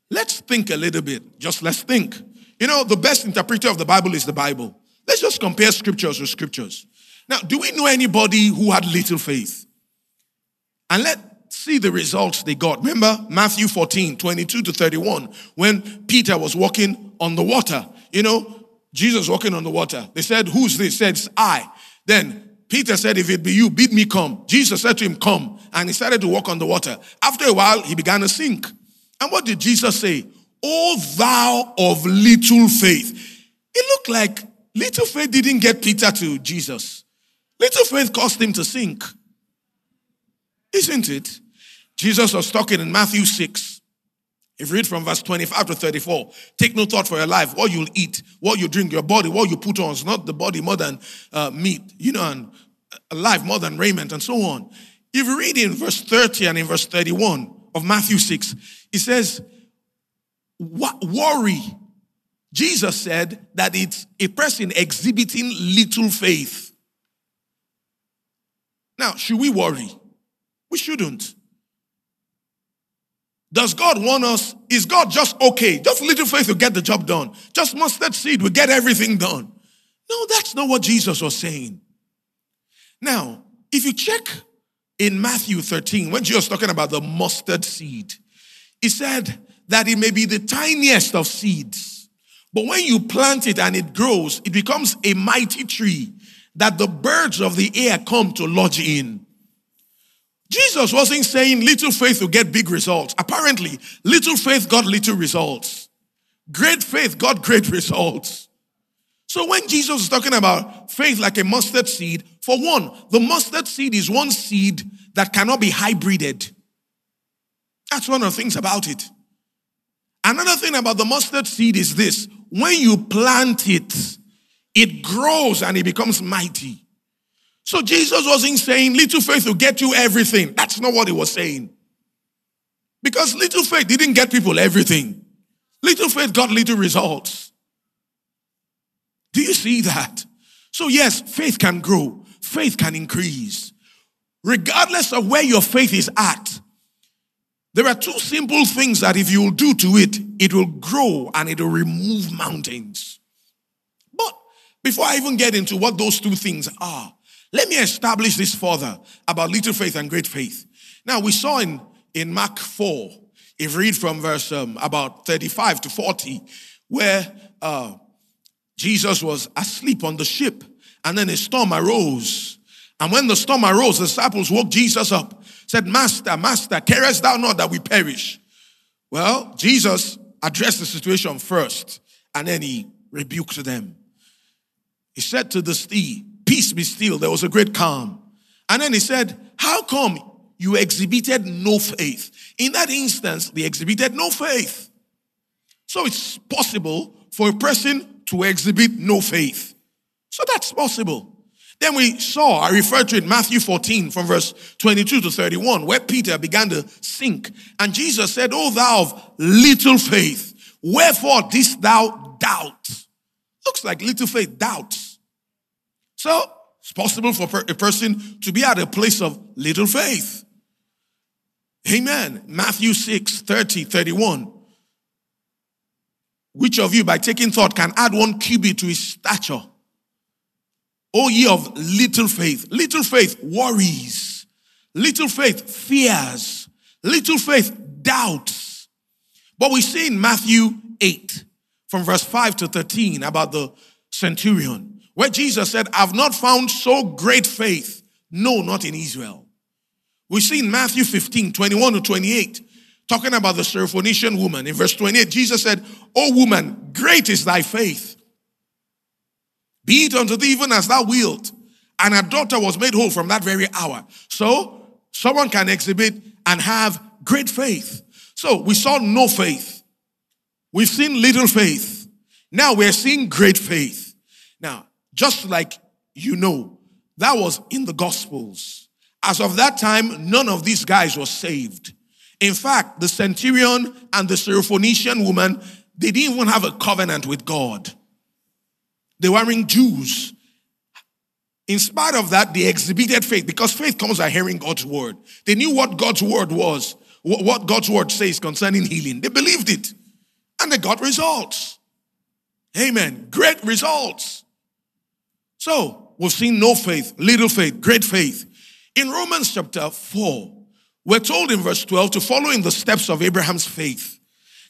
Let's think a little bit. Just let's think. You know, the best interpreter of the Bible is the Bible. Let's just compare scriptures with scriptures. Now, do we know anybody who had little faith? And let's see the results they got. Remember Matthew 14, 22 to 31, when Peter was walking on the water. You know, Jesus walking on the water. They said, Who's this? He said, It's I. Then Peter said, If it be you, bid me come. Jesus said to him, Come. And he started to walk on the water. After a while, he began to sink. And what did Jesus say? O thou of little faith. It looked like little faith didn't get Peter to Jesus. Little faith caused him to sink. Isn't it? Jesus was talking in Matthew 6. If you read from verse 25 to 34, take no thought for your life, what you'll eat, what you drink, your body, what you put on. It's not the body more than uh, meat, you know, and uh, life more than raiment, and so on. If you read in verse 30 and in verse 31 of Matthew 6, it says, worry? Jesus said that it's a person exhibiting little faith. Now, should we worry? We shouldn't. Does God want us? Is God just okay? Just little faith will get the job done. Just mustard seed will get everything done. No, that's not what Jesus was saying. Now, if you check in Matthew 13, when Jesus was talking about the mustard seed, he said that it may be the tiniest of seeds, but when you plant it and it grows, it becomes a mighty tree that the birds of the air come to lodge in. Jesus wasn't saying little faith will get big results. Apparently, little faith got little results. Great faith got great [LAUGHS] results. So when Jesus is talking about faith like a mustard seed, for one, the mustard seed is one seed that cannot be hybrided. That's one of the things about it. Another thing about the mustard seed is this. When you plant it, it grows and it becomes mighty. So Jesus wasn't saying little faith will get you everything. That's not what he was saying. Because little faith didn't get people everything. Little faith got little results. Do you see that? So, yes, faith can grow, faith can increase. Regardless of where your faith is at, there are two simple things that if you will do to it, it will grow and it will remove mountains. But before I even get into what those two things are, let me establish this further about little faith and great faith. Now, we saw in, in Mark 4, if read from verse um, about 35 to 40, where uh, Jesus was asleep on the ship, and then a storm arose. And when the storm arose, the disciples woke Jesus up, said, Master, Master, carest thou not that we perish? Well, Jesus addressed the situation first, and then he rebuked them. He said to the sea, Peace be still. There was a great calm. And then he said, How come you exhibited no faith? In that instance, they exhibited no faith. So it's possible for a person to exhibit no faith. So that's possible. Then we saw, I referred to it, Matthew 14 from verse 22 to 31, where Peter began to sink. And Jesus said, Oh, thou of little faith, wherefore didst thou doubt? Looks like little faith doubts. So it's possible for a person to be at a place of little faith. Amen. Matthew 6, 30, 31. Which of you, by taking thought, can add one cubit to his stature? O ye of little faith. Little faith worries. Little faith fears. Little faith doubts. But we see in Matthew 8, from verse 5 to 13, about the centurion where Jesus said, I've not found so great faith, no, not in Israel. We see in Matthew 15, 21 to 28, talking about the Syrophoenician woman. In verse 28, Jesus said, O woman, great is thy faith. Be it unto thee even as thou wilt. And her daughter was made whole from that very hour. So, someone can exhibit and have great faith. So, we saw no faith. We've seen little faith. Now we're seeing great faith. Now, just like you know, that was in the Gospels. As of that time, none of these guys were saved. In fact, the centurion and the Syrophoenician woman, they didn't even have a covenant with God. They weren't Jews. In spite of that, they exhibited faith because faith comes by hearing God's word. They knew what God's word was, what God's word says concerning healing. They believed it and they got results. Amen. Great results. So we've seen no faith, little faith, great faith. In Romans chapter 4, we're told in verse 12 to follow in the steps of Abraham's faith.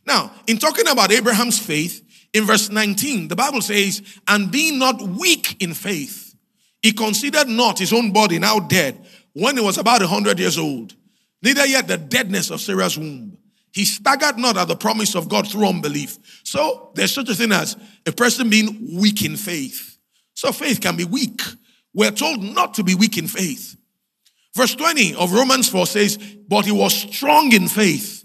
Now, in talking about Abraham's faith, In verse 19, the Bible says, And being not weak in faith, he considered not his own body now dead when he was about a hundred years old, neither yet the deadness of Sarah's womb. He staggered not at the promise of God through unbelief. So there's such a thing as a person being weak in faith. So faith can be weak. We're told not to be weak in faith. Verse 20 of Romans 4 says, But he was strong in faith,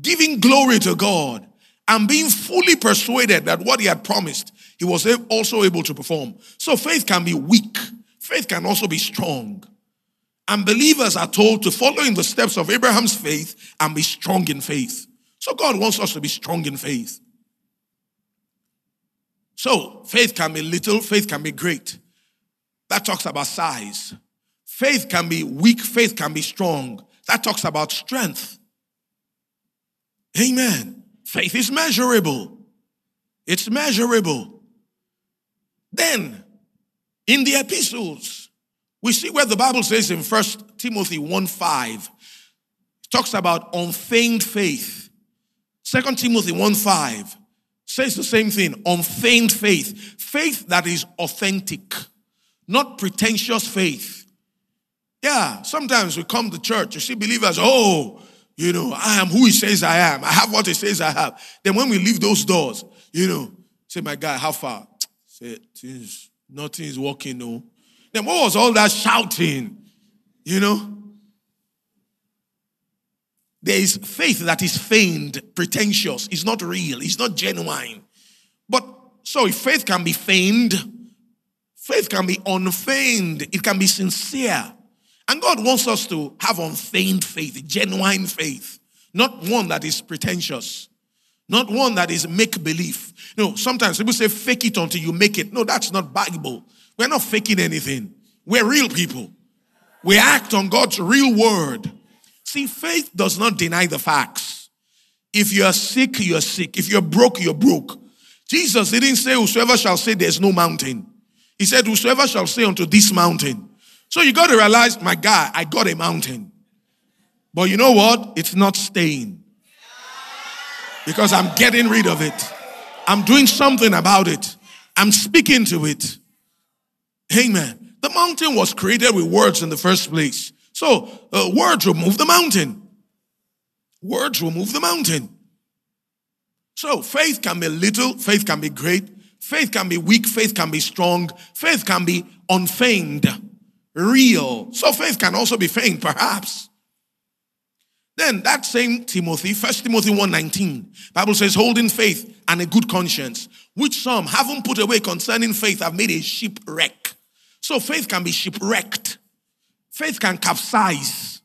giving glory to God, and being fully persuaded that what he had promised, he was also able to perform. So faith can be weak, faith can also be strong. And believers are told to follow in the steps of Abraham's faith and be strong in faith. So God wants us to be strong in faith. So faith can be little, faith can be great. That talks about size. Faith can be weak, faith can be strong. That talks about strength. Amen. Faith is measurable. It's measurable. Then, in the epistles, we see where the Bible says in First Timothy 1 5, talks about unfeigned faith. Second Timothy 1 5 says the same thing unfeigned faith. Faith that is authentic, not pretentious faith. Yeah, sometimes we come to church, you see believers, oh, you know, I am who he says I am. I have what he says I have. Then when we leave those doors, you know, say, my guy, how far? Say, nothing is working, no. Then what was all that shouting? You know? There is faith that is feigned, pretentious. It's not real. It's not genuine. But so if faith can be feigned, faith can be unfeigned. It can be sincere. And God wants us to have unfeigned faith, genuine faith, not one that is pretentious, not one that is make believe. You know, sometimes people say fake it until you make it. No, that's not Bible. We're not faking anything. We're real people. We act on God's real word. See, faith does not deny the facts. If you're sick, you're sick. If you're broke, you're broke. Jesus didn't say, Whosoever shall say there's no mountain. He said, Whosoever shall say unto this mountain. So you got to realize, my guy, I got a mountain. But you know what? It's not staying. Because I'm getting rid of it. I'm doing something about it. I'm speaking to it. Amen. The mountain was created with words in the first place. So uh, words will move the mountain. Words will move the mountain. So faith can be little, faith can be great, faith can be weak, faith can be strong, faith can be unfeigned, real. So faith can also be feigned, perhaps. Then that same Timothy, First Timothy 1:19, Bible says, holding faith and a good conscience, which some haven't put away concerning faith have made a shipwreck. So faith can be shipwrecked. Faith can capsize.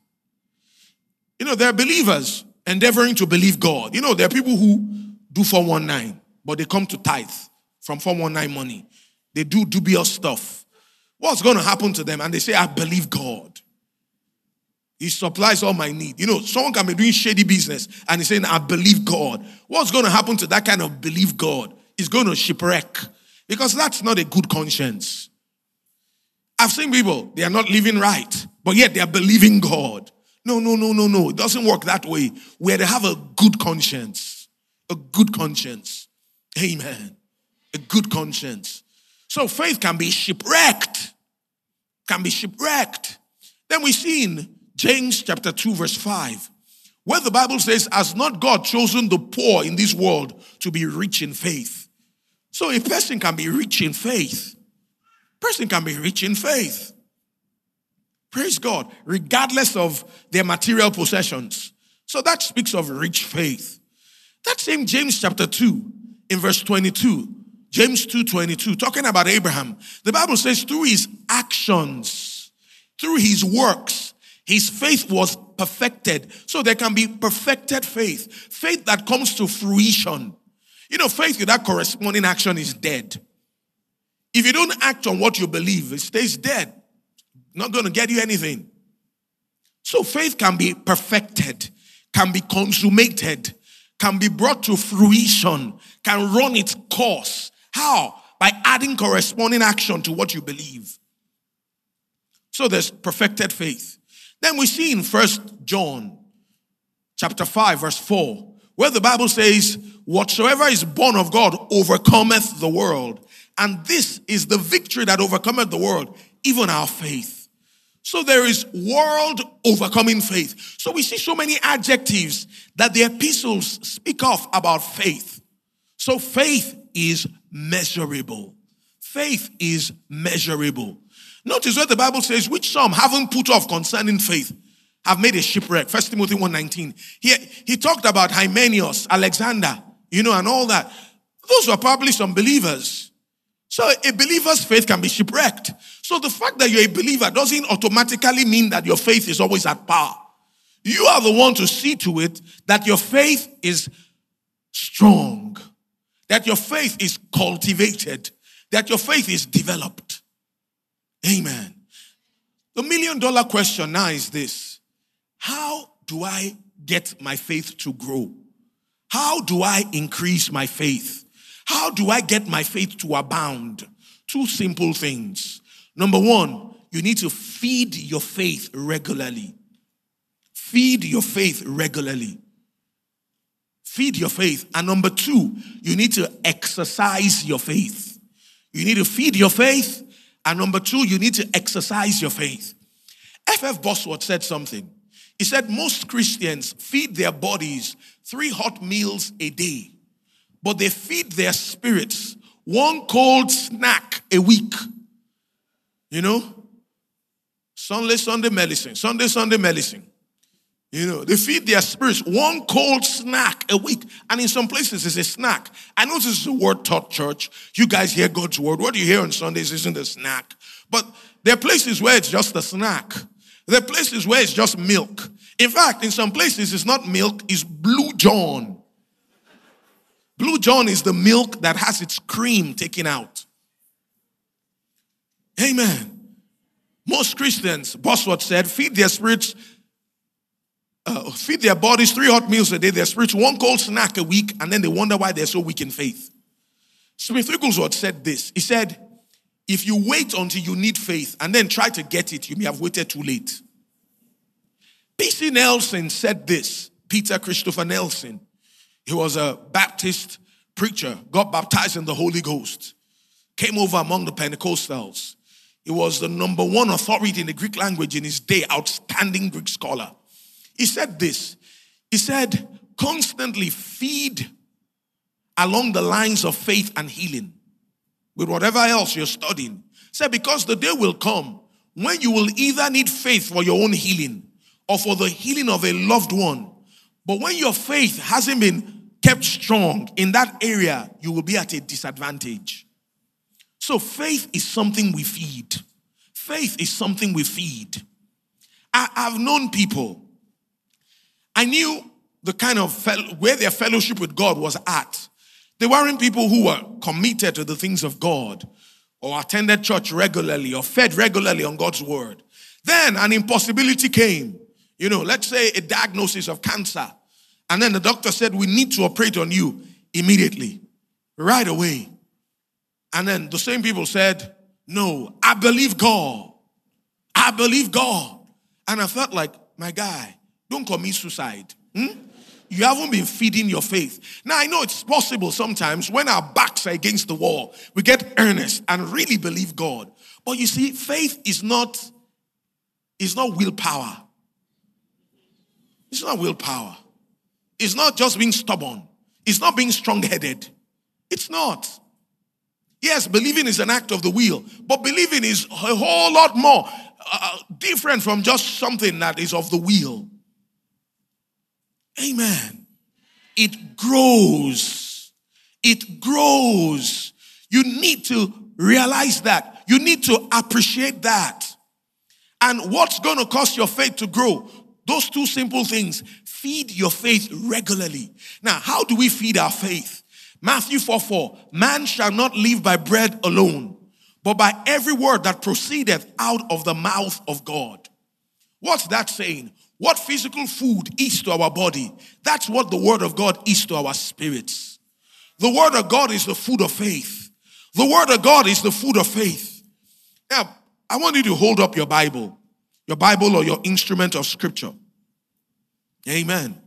You know, there are believers endeavoring to believe God. You know, there are people who do 419, but they come to tithe from 419 money. They do dubious stuff. What's going to happen to them? And they say, I believe God. He supplies all my need. You know, someone can be doing shady business and he's saying, I believe God. What's going to happen to that kind of believe God? Is going to shipwreck because that's not a good conscience. I've seen people, they are not living right, but yet they are believing God. No, no, no, no, no. It doesn't work that way. Where they have a good conscience. A good conscience. Amen. A good conscience. So faith can be shipwrecked. Can be shipwrecked. Then we see in James chapter 2, verse 5, where the Bible says, Has not God chosen the poor in this world to be rich in faith? So a person can be rich in faith Person can be rich in faith. Praise God, regardless of their material possessions. So that speaks of rich faith. That same James chapter 2, in verse 22, James 2:22 talking about Abraham, the Bible says, through his actions, through his works, his faith was perfected. So there can be perfected faith, faith that comes to fruition. You know, faith without corresponding action is dead. If you don't act on what you believe, it stays dead. Not going to get you anything. So faith can be perfected, can be consummated, can be brought to fruition, can run its course. How? By adding corresponding action to what you believe. So there's perfected faith. Then we see in First John chapter 5 verse 4 where the Bible says, Whatsoever is born of God overcometh the world. And this is the victory that overcometh the world, even our faith. So there is world overcoming faith. So we see so many adjectives that the epistles speak of about faith. So faith is measurable. Faith is measurable. Notice what the Bible says, which some haven't put off concerning faith have made a shipwreck. First Timothy 1.19. He, he talked about Hymenaeus, Alexander, you know, and all that. Those were probably some believers. So a believer's faith can be shipwrecked. So the fact that you're a believer doesn't automatically mean that your faith is always at par. You are the one to see to it that your faith is strong, that your faith is cultivated, that your faith is developed. Amen. The million dollar question now is this How do I get my faith to grow? How do I increase my faith? How do I get my faith to abound? Two simple things. Number one, you need to feed your faith regularly. Feed your faith regularly. Feed your faith. And number two, you need to exercise your faith. You need to feed your faith. And number two, you need to exercise your faith. F.F. Bosworth said something. He said, Most Christians feed their bodies three hot meals a day, but they feed their spirits one cold snack a week. You know? Sunday, Sunday medicine, Sunday, Sunday medicine. You know, they feed their spirits one cold snack a week. And in some places, it's a snack. I know this is a word taught church. You guys hear God's word. What you hear on Sundays isn't a snack. But there are places where it's just a snack. There are places where it's just milk. In fact, in some places, it's not milk, it's Blue John. Blue John is the milk that has its cream taken out. Amen. Most Christians, Bosworth said, feed their spirits, uh, feed their bodies three hot meals a day, their spirits one cold snack a week, and then they wonder why they're so weak in faith. Smith Wigglesworth said this. He said, if you wait until you need faith and then try to get it, you may have waited too late. P.C. Nelson said this, Peter Christopher Nelson. He was a Baptist preacher, got baptized in the Holy Ghost, came over among the Pentecostals. He was the number one authority in the Greek language in his day, outstanding Greek scholar. He said this He said, constantly feed along the lines of faith and healing with whatever else you're studying. Said, because the day will come when you will either need faith for your own healing or for the healing of a loved one. But when your faith hasn't been kept strong in that area, you will be at a disadvantage. So faith is something we feed. Faith is something we feed. I, have known people. I knew the kind of fel- where their fellowship with God was at. They weren't people who were committed to the things of God or attended church regularly or fed regularly on God's word. Then an impossibility came. You know, let's say a diagnosis of cancer. And then the doctor said, We need to operate on you immediately, right away. And then the same people said, No, I believe God. I believe God. And I felt like, My guy, don't commit suicide. Hmm? You haven't been feeding your faith. Now, I know it's possible sometimes when our backs are against the wall, we get earnest and really believe God. But you see, faith is not, is not willpower. It's not willpower. It's not just being stubborn. It's not being strong headed. It's not. Yes, believing is an act of the will, but believing is a whole lot more uh, different from just something that is of the will. Amen. It grows. It grows. You need to realize that. You need to appreciate that. And what's going to cause your faith to grow? Those two simple things. Feed your faith regularly. Now, how do we feed our faith? Matthew 4 4. Man shall not live by bread alone, but by every word that proceedeth out of the mouth of God. What's that saying? What physical food is to our body, that's what the word of God is to our spirits. The word of God is the food of faith. The word of God is the food of faith. Now, I want you to hold up your Bible your Bible or your instrument of scripture. Amen.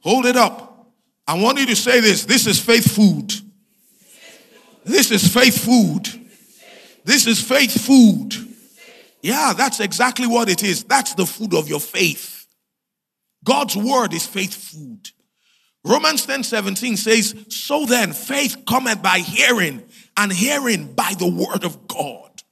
Hold it up. I want you to say this. This is faith food. This is faith food. This is faith food. Yeah, that's exactly what it is. That's the food of your faith. God's word is faith food. Romans 10 17 says, So then, faith cometh by hearing, and hearing by the word of God.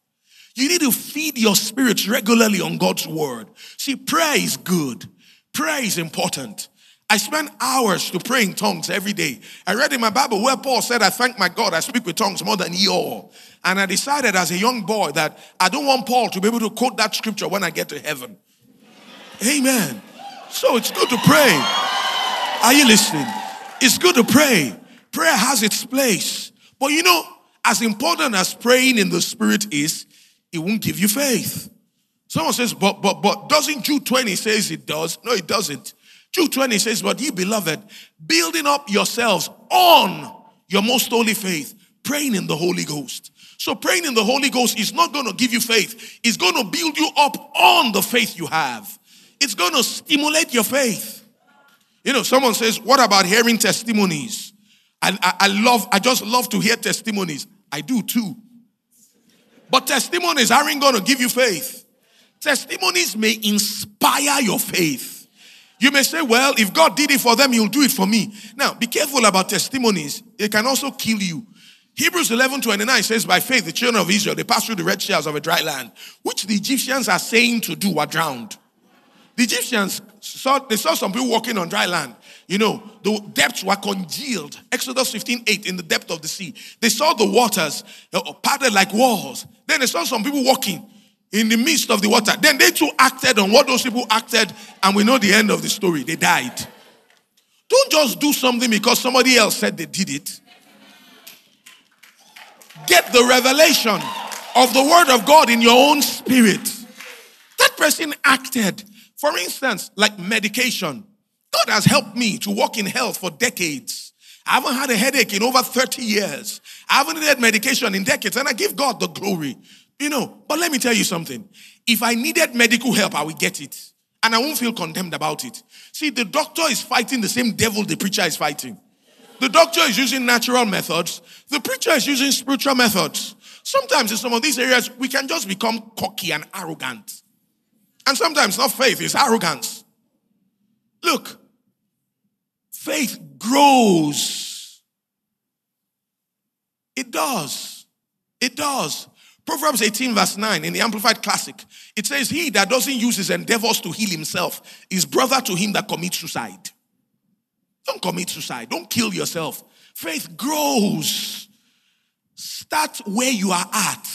You need to feed your spirits regularly on God's word. See, prayer is good, prayer is important. I spend hours to pray in tongues every day. I read in my Bible where Paul said, I thank my God, I speak with tongues more than ye all. And I decided as a young boy that I don't want Paul to be able to quote that scripture when I get to heaven. Amen. So it's good to pray. Are you listening? It's good to pray. Prayer has its place. But you know, as important as praying in the spirit is, it won't give you faith. Someone says, but but but doesn't Jude 20 says it does? No, it doesn't. Jude 20 says, But ye beloved, building up yourselves on your most holy faith, praying in the Holy Ghost. So praying in the Holy Ghost is not going to give you faith. It's going to build you up on the faith you have. It's going to stimulate your faith. You know, someone says, what about hearing testimonies? I, I, I love, I just love to hear testimonies. I do too. But testimonies aren't going to give you faith. Testimonies may inspire your faith. You may say, well, if God did it for them, he'll do it for me. Now, be careful about testimonies. It can also kill you. Hebrews 11 29 says, By faith, the children of Israel, they passed through the red shales of a dry land, which the Egyptians are saying to do, were drowned. The Egyptians saw, they saw some people walking on dry land. You know, the depths were congealed. Exodus 15 8, in the depth of the sea. They saw the waters uh, parted like walls. Then they saw some people walking in the midst of the water. Then they too acted on what those people acted, and we know the end of the story. They died. Don't just do something because somebody else said they did it. Get the revelation of the word of God in your own spirit. That person acted. For instance, like medication. God has helped me to walk in health for decades. I haven't had a headache in over 30 years. I haven't needed medication in decades, and I give God the glory. You know, but let me tell you something. If I needed medical help, I would get it. And I won't feel condemned about it. See, the doctor is fighting the same devil the preacher is fighting. The doctor is using natural methods, the preacher is using spiritual methods. Sometimes in some of these areas, we can just become cocky and arrogant. And sometimes not faith, it's arrogance. Look, faith grows. It does. It does. Proverbs 18, verse 9 in the Amplified Classic, it says, He that doesn't use his endeavors to heal himself is brother to him that commits suicide. Don't commit suicide. Don't kill yourself. Faith grows. Start where you are at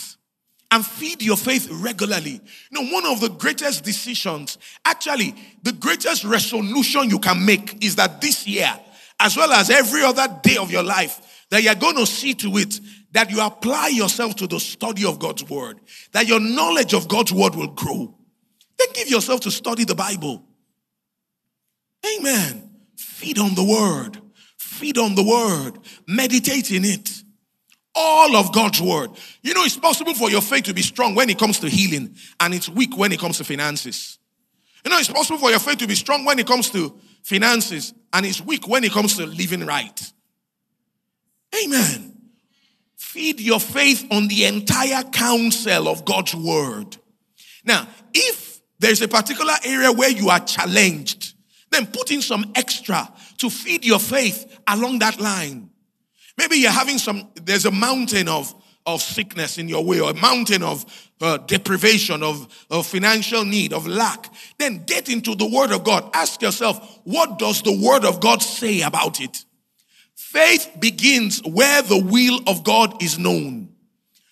and feed your faith regularly. You know, one of the greatest decisions, actually, the greatest resolution you can make is that this year, as well as every other day of your life, that you're going to see to it that you apply yourself to the study of God's word, that your knowledge of God's word will grow. Then give yourself to study the Bible. Amen. Feed on the word. Feed on the word. Meditate in it. All of God's word. You know, it's possible for your faith to be strong when it comes to healing, and it's weak when it comes to finances. You know, it's possible for your faith to be strong when it comes to finances, and it's weak when it comes to living right. Amen. Feed your faith on the entire counsel of God's word. Now, if there's a particular area where you are challenged, then put in some extra to feed your faith along that line. Maybe you're having some, there's a mountain of, of sickness in your way, or a mountain of uh, deprivation, of, of financial need, of lack. Then get into the Word of God. Ask yourself, what does the Word of God say about it? Faith begins where the will of God is known.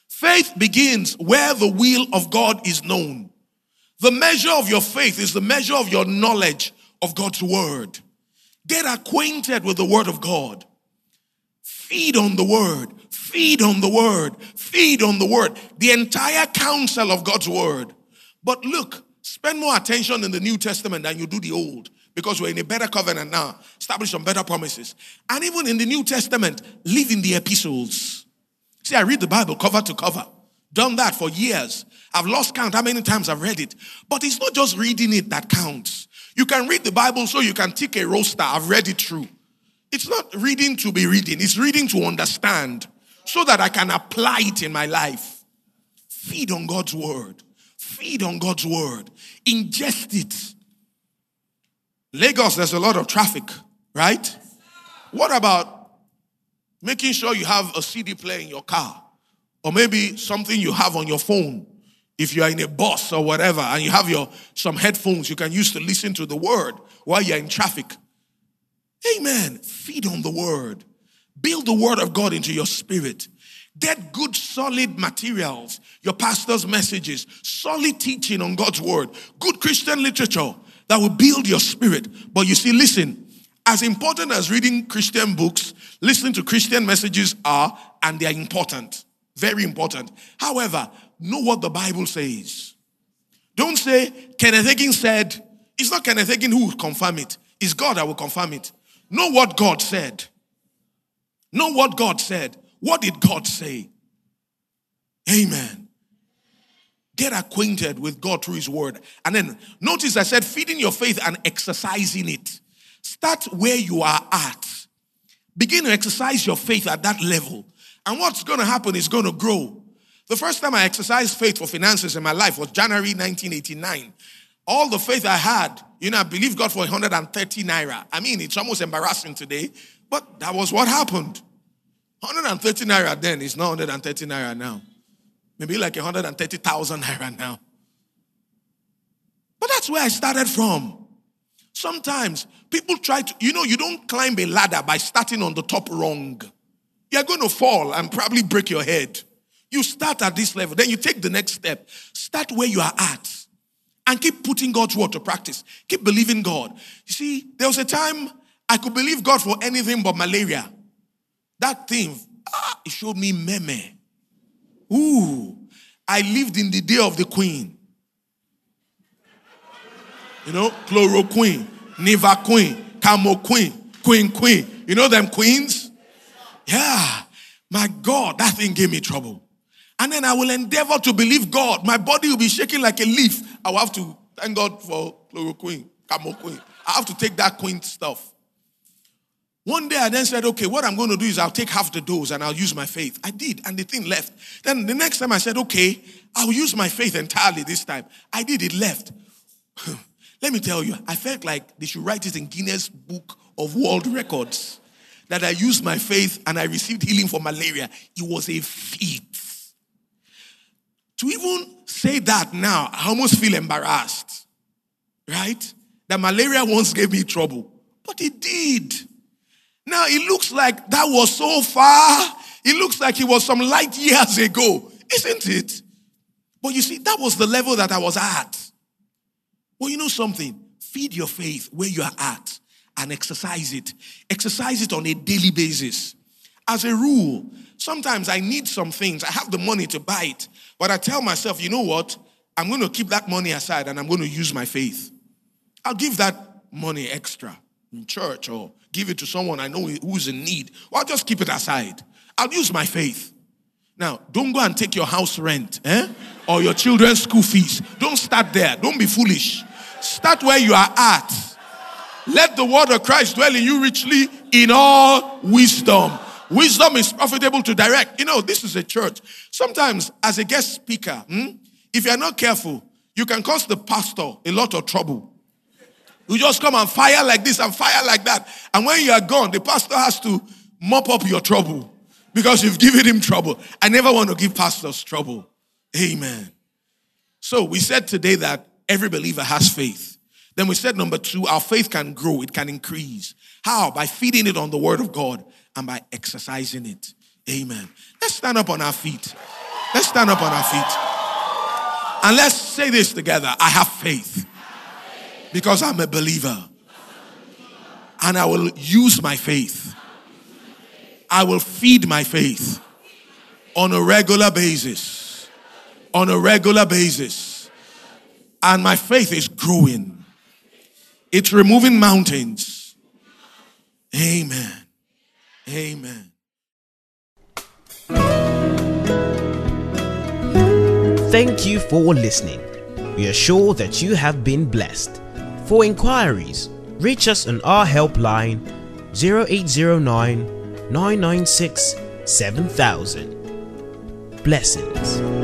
Faith begins where the will of God is known. The measure of your faith is the measure of your knowledge of God's word. Get acquainted with the word of God. Feed on the word. Feed on the word. Feed on the word. The entire counsel of God's word. But look, spend more attention in the New Testament than you do the Old because we're in a better covenant now, established on better promises. And even in the New Testament, live in the epistles. See, I read the Bible cover to cover. Done that for years. I've lost count how many times I've read it. But it's not just reading it that counts. You can read the Bible so you can tick a roster. I've read it through. It's not reading to be reading, it's reading to understand so that I can apply it in my life. Feed on God's word. Feed on God's word. Ingest it. Lagos, there's a lot of traffic, right? What about making sure you have a CD player in your car? Or maybe something you have on your phone. If you are in a bus or whatever, and you have your some headphones you can use to listen to the word while you're in traffic. Amen. Feed on the word. Build the word of God into your spirit. Get good, solid materials, your pastor's messages, solid teaching on God's word, good Christian literature that will build your spirit. But you see, listen, as important as reading Christian books, listening to Christian messages are, and they are important, very important. However, know what the Bible says. Don't say, Kenneth Hagin said, it's not Kenneth Hagin who will confirm it, it's God that will confirm it. Know what God said. Know what God said. What did God say? Amen. Get acquainted with God through His Word. And then notice I said feeding your faith and exercising it. Start where you are at. Begin to exercise your faith at that level. And what's going to happen is going to grow. The first time I exercised faith for finances in my life was January 1989. All the faith I had, you know, I believed God for 130 naira. I mean, it's almost embarrassing today, but that was what happened. 130 naira then is not 130 naira now. Maybe like 130,000 naira now. But that's where I started from. Sometimes people try to, you know, you don't climb a ladder by starting on the top wrong. You're going to fall and probably break your head. You start at this level, then you take the next step. Start where you are at and keep putting God's word to practice. Keep believing God. You see, there was a time I could believe God for anything but malaria. That thing, ah, it showed me meme. Ooh, I lived in the day of the queen. You know, chloroquine, Nivaquine, Camo queen, queen. You know them queens? Yeah. My God, that thing gave me trouble. And then I will endeavor to believe God. My body will be shaking like a leaf. I will have to thank God for chloroquine, Camoquine. I have to take that queen stuff. One day I then said, okay, what I'm going to do is I'll take half the dose and I'll use my faith. I did, and the thing left. Then the next time I said, okay, I'll use my faith entirely this time. I did, it left. [LAUGHS] Let me tell you, I felt like they should write it in Guinness Book of World Records that I used my faith and I received healing for malaria. It was a feat. To even say that now, I almost feel embarrassed. Right? That malaria once gave me trouble, but it did. Now it looks like that was so far. It looks like it was some light years ago, isn't it? But you see, that was the level that I was at. Well, you know something? Feed your faith where you are at and exercise it. Exercise it on a daily basis. As a rule, sometimes I need some things. I have the money to buy it, but I tell myself, you know what? I'm going to keep that money aside and I'm going to use my faith. I'll give that money extra in church or give it to someone I know who's in need. Well, I'll just keep it aside. I'll use my faith. Now, don't go and take your house rent eh? or your children's school fees. Don't start there. Don't be foolish. Start where you are at. Let the word of Christ dwell in you richly in all wisdom. Wisdom is profitable to direct. You know, this is a church. Sometimes, as a guest speaker, hmm, if you're not careful, you can cause the pastor a lot of trouble. You just come and fire like this and fire like that. And when you are gone, the pastor has to mop up your trouble because you've given him trouble. I never want to give pastors trouble. Amen. So we said today that every believer has faith. Then we said number two, our faith can grow, it can increase. How? By feeding it on the word of God and by exercising it. Amen. Let's stand up on our feet. Let's stand up on our feet. And let's say this together I have faith because I'm a believer. And I will use my faith. I will feed my faith on a regular basis. On a regular basis. And my faith is growing. It's removing mountains. Amen. Amen. Thank you for listening. We are sure that you have been blessed. For inquiries, reach us on our helpline 0809 996 7000. Blessings.